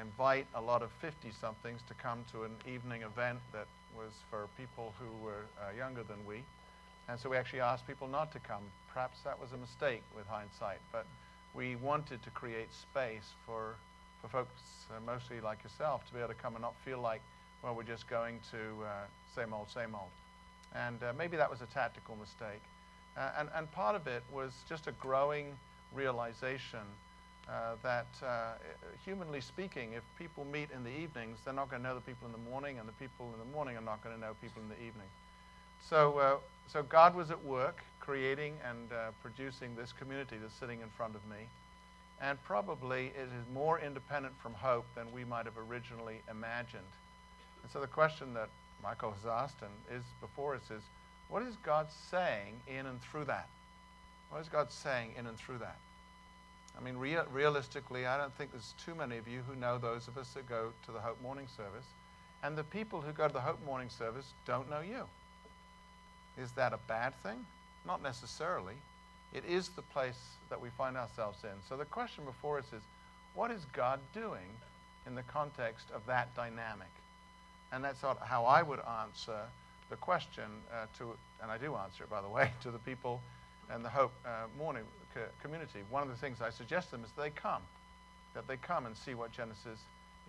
invite a lot of 50 somethings to come to an evening event that was for people who were uh, younger than we. And so we actually asked people not to come. Perhaps that was a mistake with hindsight, but we wanted to create space for, for folks, uh, mostly like yourself, to be able to come and not feel like, well, we're just going to uh, same old, same old. And uh, maybe that was a tactical mistake. Uh, and, and part of it was just a growing realization uh, that, uh, humanly speaking, if people meet in the evenings, they're not going to know the people in the morning, and the people in the morning are not going to know people in the evening. So, uh, so God was at work creating and uh, producing this community that's sitting in front of me. And probably it is more independent from hope than we might have originally imagined. And so the question that Michael has asked and is before us is what is God saying in and through that? What is God saying in and through that? I mean, rea- realistically, I don't think there's too many of you who know those of us that go to the Hope Morning Service. And the people who go to the Hope Morning Service don't know you. Is that a bad thing? Not necessarily. It is the place that we find ourselves in. So the question before us is what is God doing in the context of that dynamic? And that's how I would answer the question uh, to, and I do answer it, by the way, *laughs* to the people in the Hope uh, Morning community. One of the things I suggest to them is they come, that they come and see what Genesis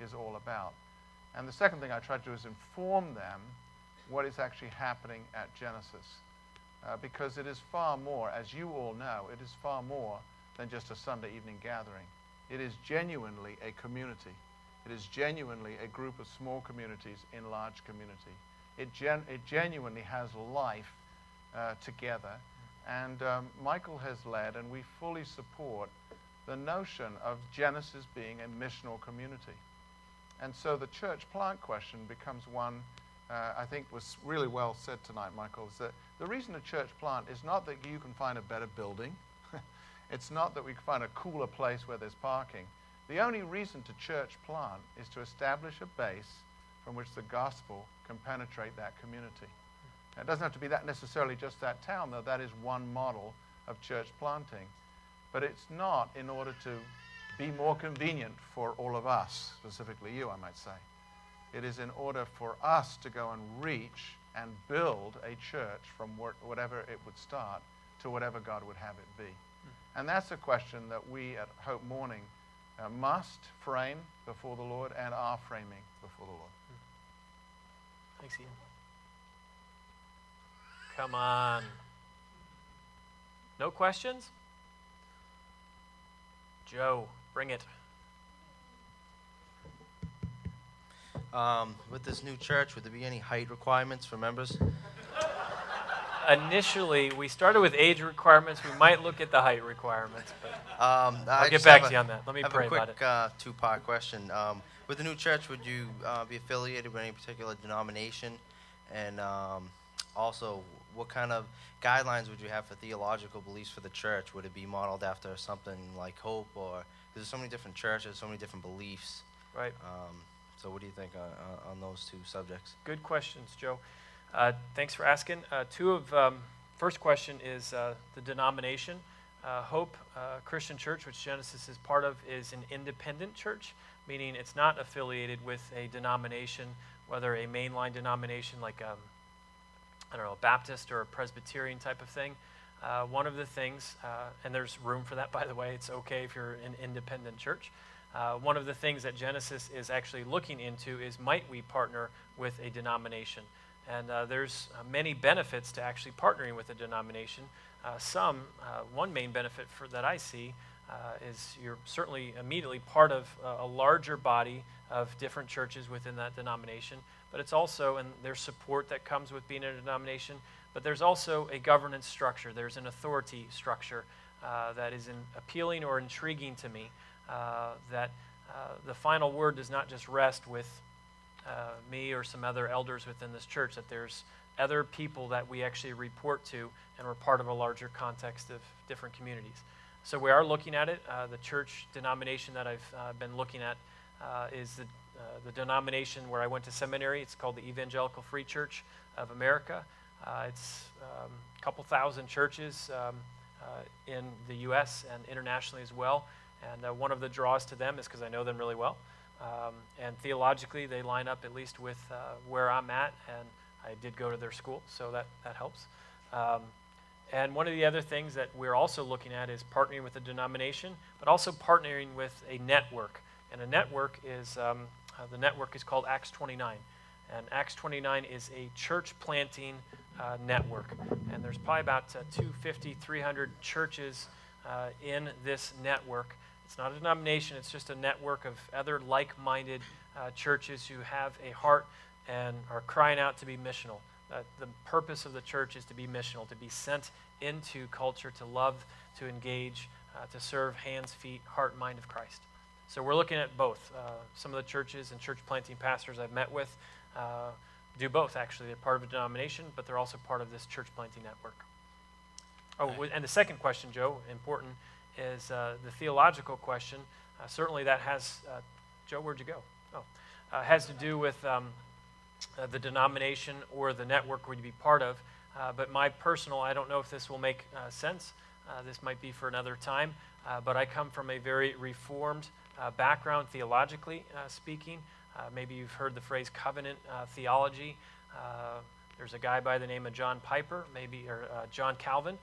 is all about. And the second thing I try to do is inform them what is actually happening at Genesis. Uh, because it is far more, as you all know, it is far more than just a Sunday evening gathering. It is genuinely a community. It is genuinely a group of small communities in large community. It, gen- it genuinely has life uh, together. And um, Michael has led, and we fully support the notion of Genesis being a missional community. And so the church plant question becomes one uh, I think was really well said tonight, Michael, is that the reason a church plant is not that you can find a better building. *laughs* it's not that we can find a cooler place where there's parking. The only reason to church plant is to establish a base from which the gospel can penetrate that community. Now, it doesn't have to be that necessarily just that town, though that is one model of church planting. But it's not in order to be more convenient for all of us, specifically you, I might say. It is in order for us to go and reach and build a church from whatever it would start to whatever God would have it be. And that's a question that we at Hope Morning uh, must frame before the Lord and are framing before the Lord. Thanks, Ian. Come on. No questions? Joe, bring it. Um, with this new church, would there be any height requirements for members? Initially, we started with age requirements. We might look at the height requirements, but um, I'll get back to you on that. Let me have pray a quick, about it. Uh, two-part question. Um, with the new church, would you uh, be affiliated with any particular denomination? And um, also, what kind of guidelines would you have for theological beliefs for the church? Would it be modeled after something like Hope, or there's so many different churches, so many different beliefs? Right. So, what do you think on, on those two subjects? Good questions, Joe. Uh, thanks for asking. Uh, two of um, first question is uh, the denomination. Uh, Hope uh, Christian Church, which Genesis is part of, is an independent church, meaning it's not affiliated with a denomination, whether a mainline denomination like um, I don't know, a Baptist or a Presbyterian type of thing. Uh, one of the things, and there's room for that, by the way. It's okay if you're an independent church. Uh, one of the things that Genesis is actually looking into is might we partner with a denomination? And uh, there's uh, many benefits to actually partnering with a denomination. Uh, some, uh, one main benefit for, that I see uh, is you're certainly immediately part of a larger body of different churches within that denomination, but it's also, and there's support that comes with being in a denomination, but there's also a governance structure, there's an authority structure that is in, appealing or intriguing to me. Uh, that uh, the final word does not just rest with uh, me or some other elders within this church, that there's other people that we actually report to, and we're part of a larger context of different communities. So we are looking at it. Uh, the church denomination that I've uh, been looking at uh, is the, the denomination where I went to seminary. It's called the Evangelical Free Church of America. it's um, a couple thousand churches um, in the U.S. and internationally as well. And uh, one of the draws to them is because I know them really well. Um, and theologically, they line up at least with uh, where I'm at, and I did go to their school, so that, that helps. Um, and one of the other things that we're also looking at is partnering with a denomination, but also partnering with a network. And a network is, um, uh, the network is called Acts 29. And Acts 29 is a church planting uh, network. And there's probably about uh, 250, 300 churches uh, in this network. It's not a denomination, it's just a network of other like minded uh, churches who have a heart and are crying out to be missional. Uh, the purpose of the church is to be missional, to be sent into culture, to love, to engage, uh, to serve hands, feet, heart, mind of Christ. So we're looking at both. Uh, some of the churches and church planting pastors I've met with uh, do both, actually. They're part of a denomination, but they're also part of this church planting network. Oh, and the second question, Joe, important, is uh, the theological question. Uh, certainly, that has, uh, Joe, where'd you go? Oh, uh, has to do with um, uh, the denomination or the network we'd be part of. But my personal, I don't know if this will make sense. this might be for another time. but I come from a very reformed background, theologically speaking. maybe you've heard the phrase covenant theology. There's a guy by the name of John Piper, maybe, or John Calvin,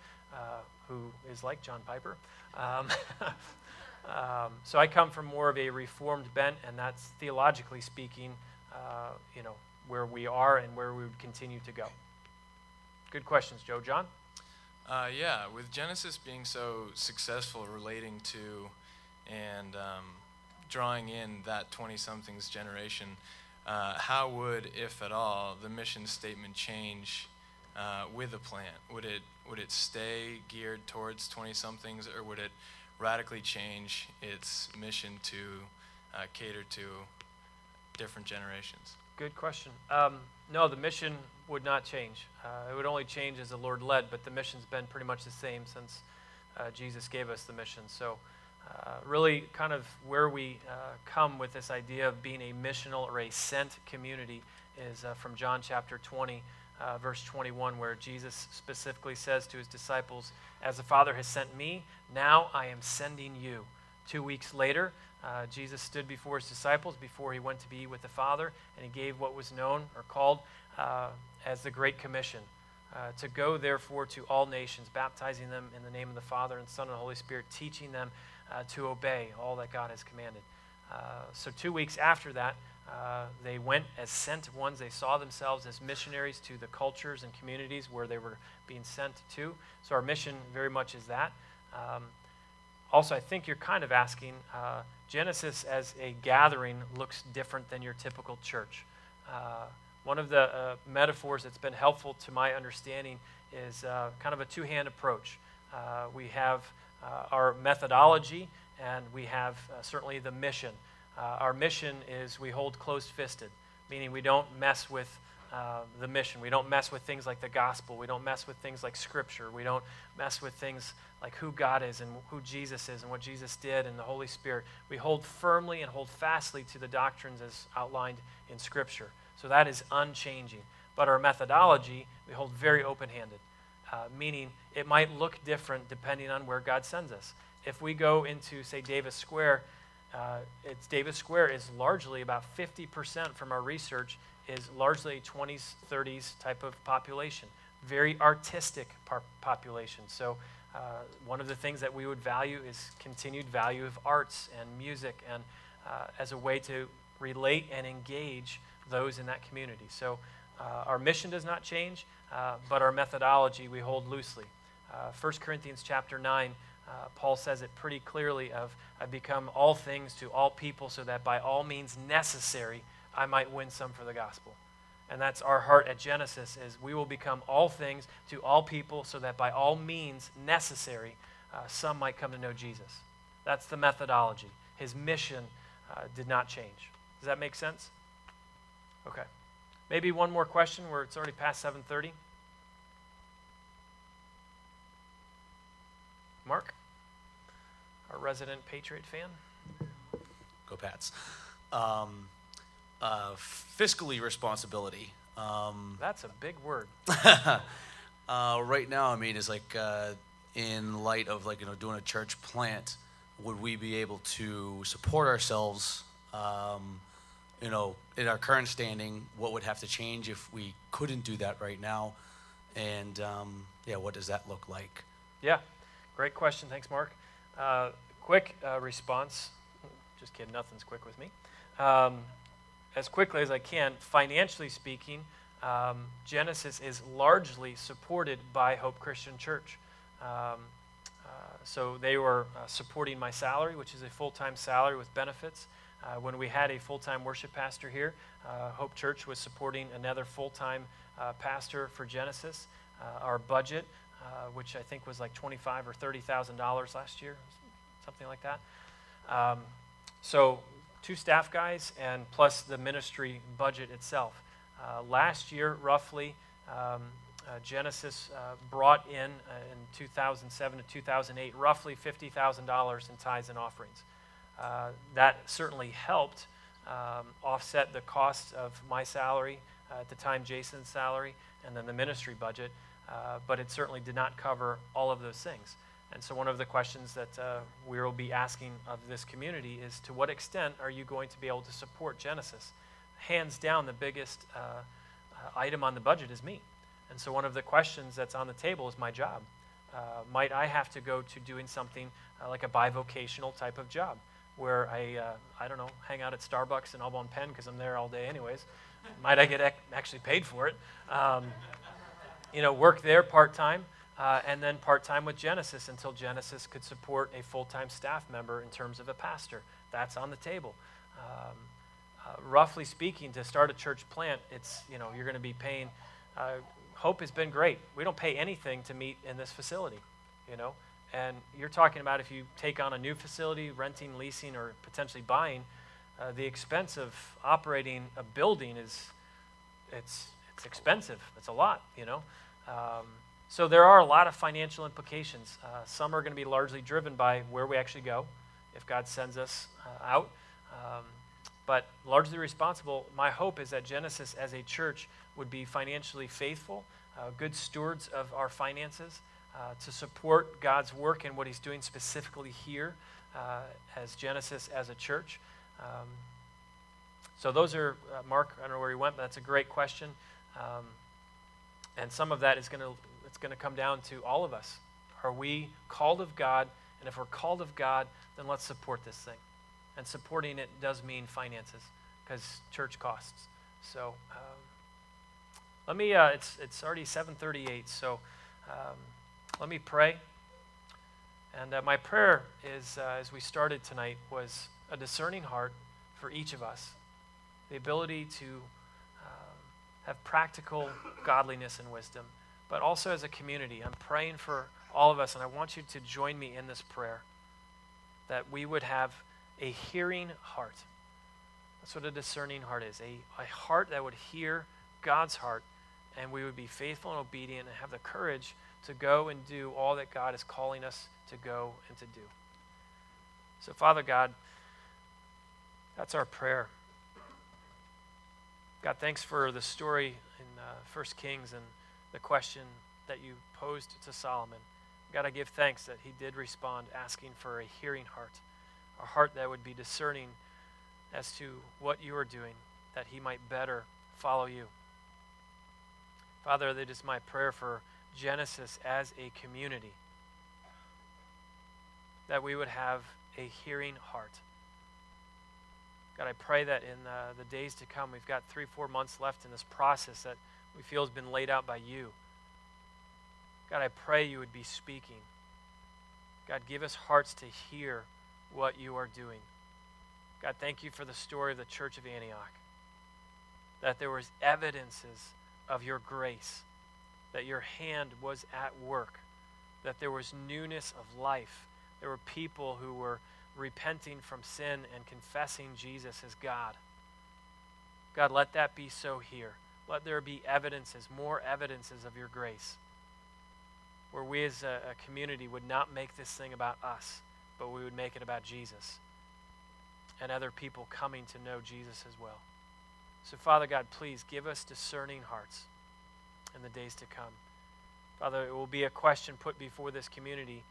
who is like John Piper. Um, *laughs* um, so I come from more of a reformed bent, and that's theologically speaking, uh, you know, where we are and where we would continue to go. Good questions, Joe. John? Uh, yeah, with Genesis being so successful relating to and um, drawing in that 20 somethings generation, uh, how would, if at all, the mission statement change uh, with a plant? Would it would it stay geared towards 20 somethings, or would it radically change its mission to uh, cater to different generations? Good question. Um, no, the mission would not change. Uh, it would only change as the Lord led, but the mission's been pretty much the same since uh, Jesus gave us the mission. So, uh, really, kind of where we uh, come with this idea of being a missional or a sent community is uh, from John chapter 20, uh, verse 21, where Jesus specifically says to his disciples, As the Father has sent me, now I am sending you. Two weeks later, uh, Jesus stood before his disciples before he went to be with the Father, and he gave what was known or called as the Great Commission uh, to go, therefore, to all nations, baptizing them in the name of the Father and Son and Holy Spirit, teaching them to obey all that God has commanded. Uh, so, two weeks after that, uh, they went as sent ones. They saw themselves as missionaries to the cultures and communities where they were being sent to. So, our mission very much is that. Um, also, I think you're kind of asking uh, Genesis as a gathering looks different than your typical church. Uh, one of the uh, metaphors that's been helpful to my understanding is uh, kind of a two hand approach. Uh, we have uh, Uh, our methodology, and we have uh, certainly the mission. Uh, our mission is we hold closed fisted, meaning we don't mess with uh, the mission. We don't mess with things like the gospel. We don't mess with things like scripture. We don't mess with things like who God is and who Jesus is and what Jesus did and the Holy Spirit. We hold firmly and hold fastly to the doctrines as outlined in scripture. So that is unchanging. But our methodology, we hold very open handed, uh, meaning it might look different depending on where God sends us. If we go into, say, Davis Square, uh, it's Davis Square is largely about 50% from our research is largely 20s, 30s type of population, very artistic par- population. So, uh, one of the things that we would value is continued value of arts and music, and uh, as a way to relate and engage those in that community. So, uh, our mission does not change, uh, but our methodology we hold loosely. Uh, 1 Corinthians chapter 9. Uh, Paul says it pretty clearly of I become all things to all people so that by all means necessary I might win some for the gospel. And that's our heart at Genesis is we will become all things to all people so that by all means necessary uh, some might come to know Jesus. That's the methodology. His mission uh, did not change. Does that make sense? Okay. Maybe one more question where it's already past 7:30. Mark, our resident Patriot fan. Go Pats. Um, uh, fiscally responsibility. Um, That's a big word. *laughs* uh, right now, I mean, is like uh, in light of like you know doing a church plant, would we be able to support ourselves? Um, you know, in our current standing, what would have to change if we couldn't do that right now? And um, yeah, what does that look like? Yeah, great question. Thanks, Mark. Uh, quick uh, response. Just kidding, nothing's quick with me. Um, as quickly as I can, financially speaking, um, Genesis is largely supported by Hope Christian Church. Um, uh, so they were uh, supporting my salary, which is a full time salary with benefits. Uh, when we had a full time worship pastor here, uh, Hope Church was supporting another full time uh, pastor for Genesis. Uh, our budget, which I think was like twenty-five or thirty thousand dollars last year, something like that. Um, so two staff guys and plus the ministry budget itself. Uh, last year, roughly, um, uh, Genesis uh, brought in uh, in 2007 to 2008 roughly $50,000 in tithes and offerings. Uh, that certainly helped um, offset the cost of my salary uh, at the time, Jason's salary, and then the ministry budget, but it certainly did not cover all of those things. And so, one of the questions that uh, we will be asking of this community is to what extent are you going to be able to support Genesis? Hands down, the biggest uh, uh, item on the budget is me. And so, one of the questions that's on the table is my job. Uh, might I have to go to doing something uh, like a bivocational type of job where I, uh, I don't know, hang out at Starbucks in Audubon Pen because I'm there all day anyways? might I get ac- actually paid for it? Um, you know, work there part time uh, and then part time with Genesis until Genesis could support a full time staff member in terms of a pastor. That's on the table. Um, uh, roughly speaking, to start a church plant, it's you know you're going to be paying. Uh, Hope has been great. We don't pay anything to meet in this facility, you know, And you're talking about if you take on a new facility, renting, leasing, or potentially buying, uh, the expense of operating a building is it's it's expensive. It's a lot, you know. Um, so there are a lot of financial implications. Uh, some are going to be largely driven by where we actually go, if God sends us uh, out. Um, but largely responsible. My hope is that Genesis, as a church, would be financially faithful, uh, good stewards of our finances, uh, to support God's work and what He's doing specifically here uh, as Genesis as a church. Um, so those are uh, Mark. I don't know where he went, but that's a great question. Um, and some of that is going to it's going to come down to all of us. Are we called of God? And if we're called of God, then let's support this thing. And supporting it does mean finances because church costs. So um, let me. Uh, it's it's already 7:38. So um, let me pray. And uh, my prayer is, uh, as we started tonight, was a discerning heart for each of us, the ability to um, have practical godliness and wisdom, but also as a community. I'm praying for all of us, and I want you to join me in this prayer that we would have a hearing heart. That's what a discerning heart is a, a heart that would hear God's heart, and we would be faithful and obedient and have the courage to go and do all that God is calling us to go and to do. So, Father God, that's our prayer. God, thanks for the story in uh, 1 Kings and the question that you posed to Solomon. God, I give thanks that he did respond asking for a hearing heart a heart that would be discerning as to what you are doing, that he might better follow you. Father, that is my prayer for Genesis as a community, that we would have a hearing heart. God, I pray that in uh, the days to come, we've got three, four months left in this process that we feel has been laid out by you. God, I pray you would be speaking. God, give us hearts to hear what you are doing. God, thank you for the story of the church of Antioch. That there was evidences of your grace, that your hand was at work, that there was newness of life. There were people who were repenting from sin and confessing Jesus as God. God, let that be so here. Let there be evidences, more evidences of your grace, where we as a, a community would not make this thing about us but we would make it about Jesus and other people coming to know Jesus as well. So, Father God, please give us discerning hearts in the days to come. Father, it will be a question put before this community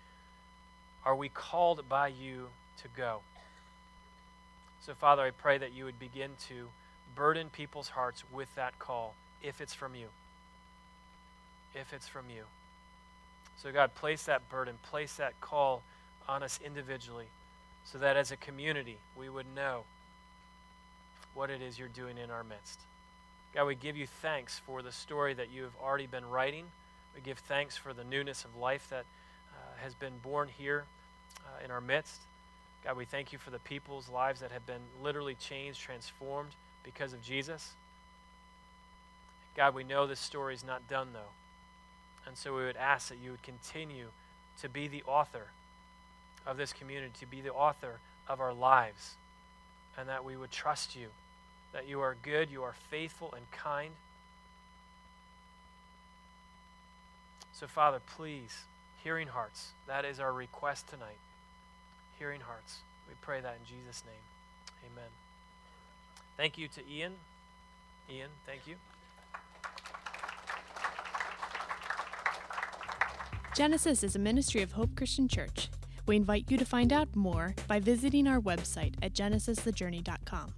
Are we called by you to go? So, Father, I pray that you would begin to burden people's hearts with that call, if it's from you. If it's from you. So, God, place that burden, place that call on us individually so that as a community we would know what it is you're doing in our midst. God, we give you thanks for the story that you have already been writing. We give thanks for the newness of life that uh, has been born here uh, in our midst. God, we thank you for the people's lives that have been literally changed, transformed because of Jesus. God, we know this story is not done, though. And so we would ask that you would continue to be the author of this community, to be the author of our lives, and that we would trust you, that you are good, you are faithful and kind. So, Father, please, hearing hearts, that is our request tonight. Hearing hearts. We pray that in Jesus' name. Amen. Thank you to Ian. Ian, thank you. Genesis is a ministry of Hope Christian Church. We invite you to find out more by visiting our website at genesisthejourney.com.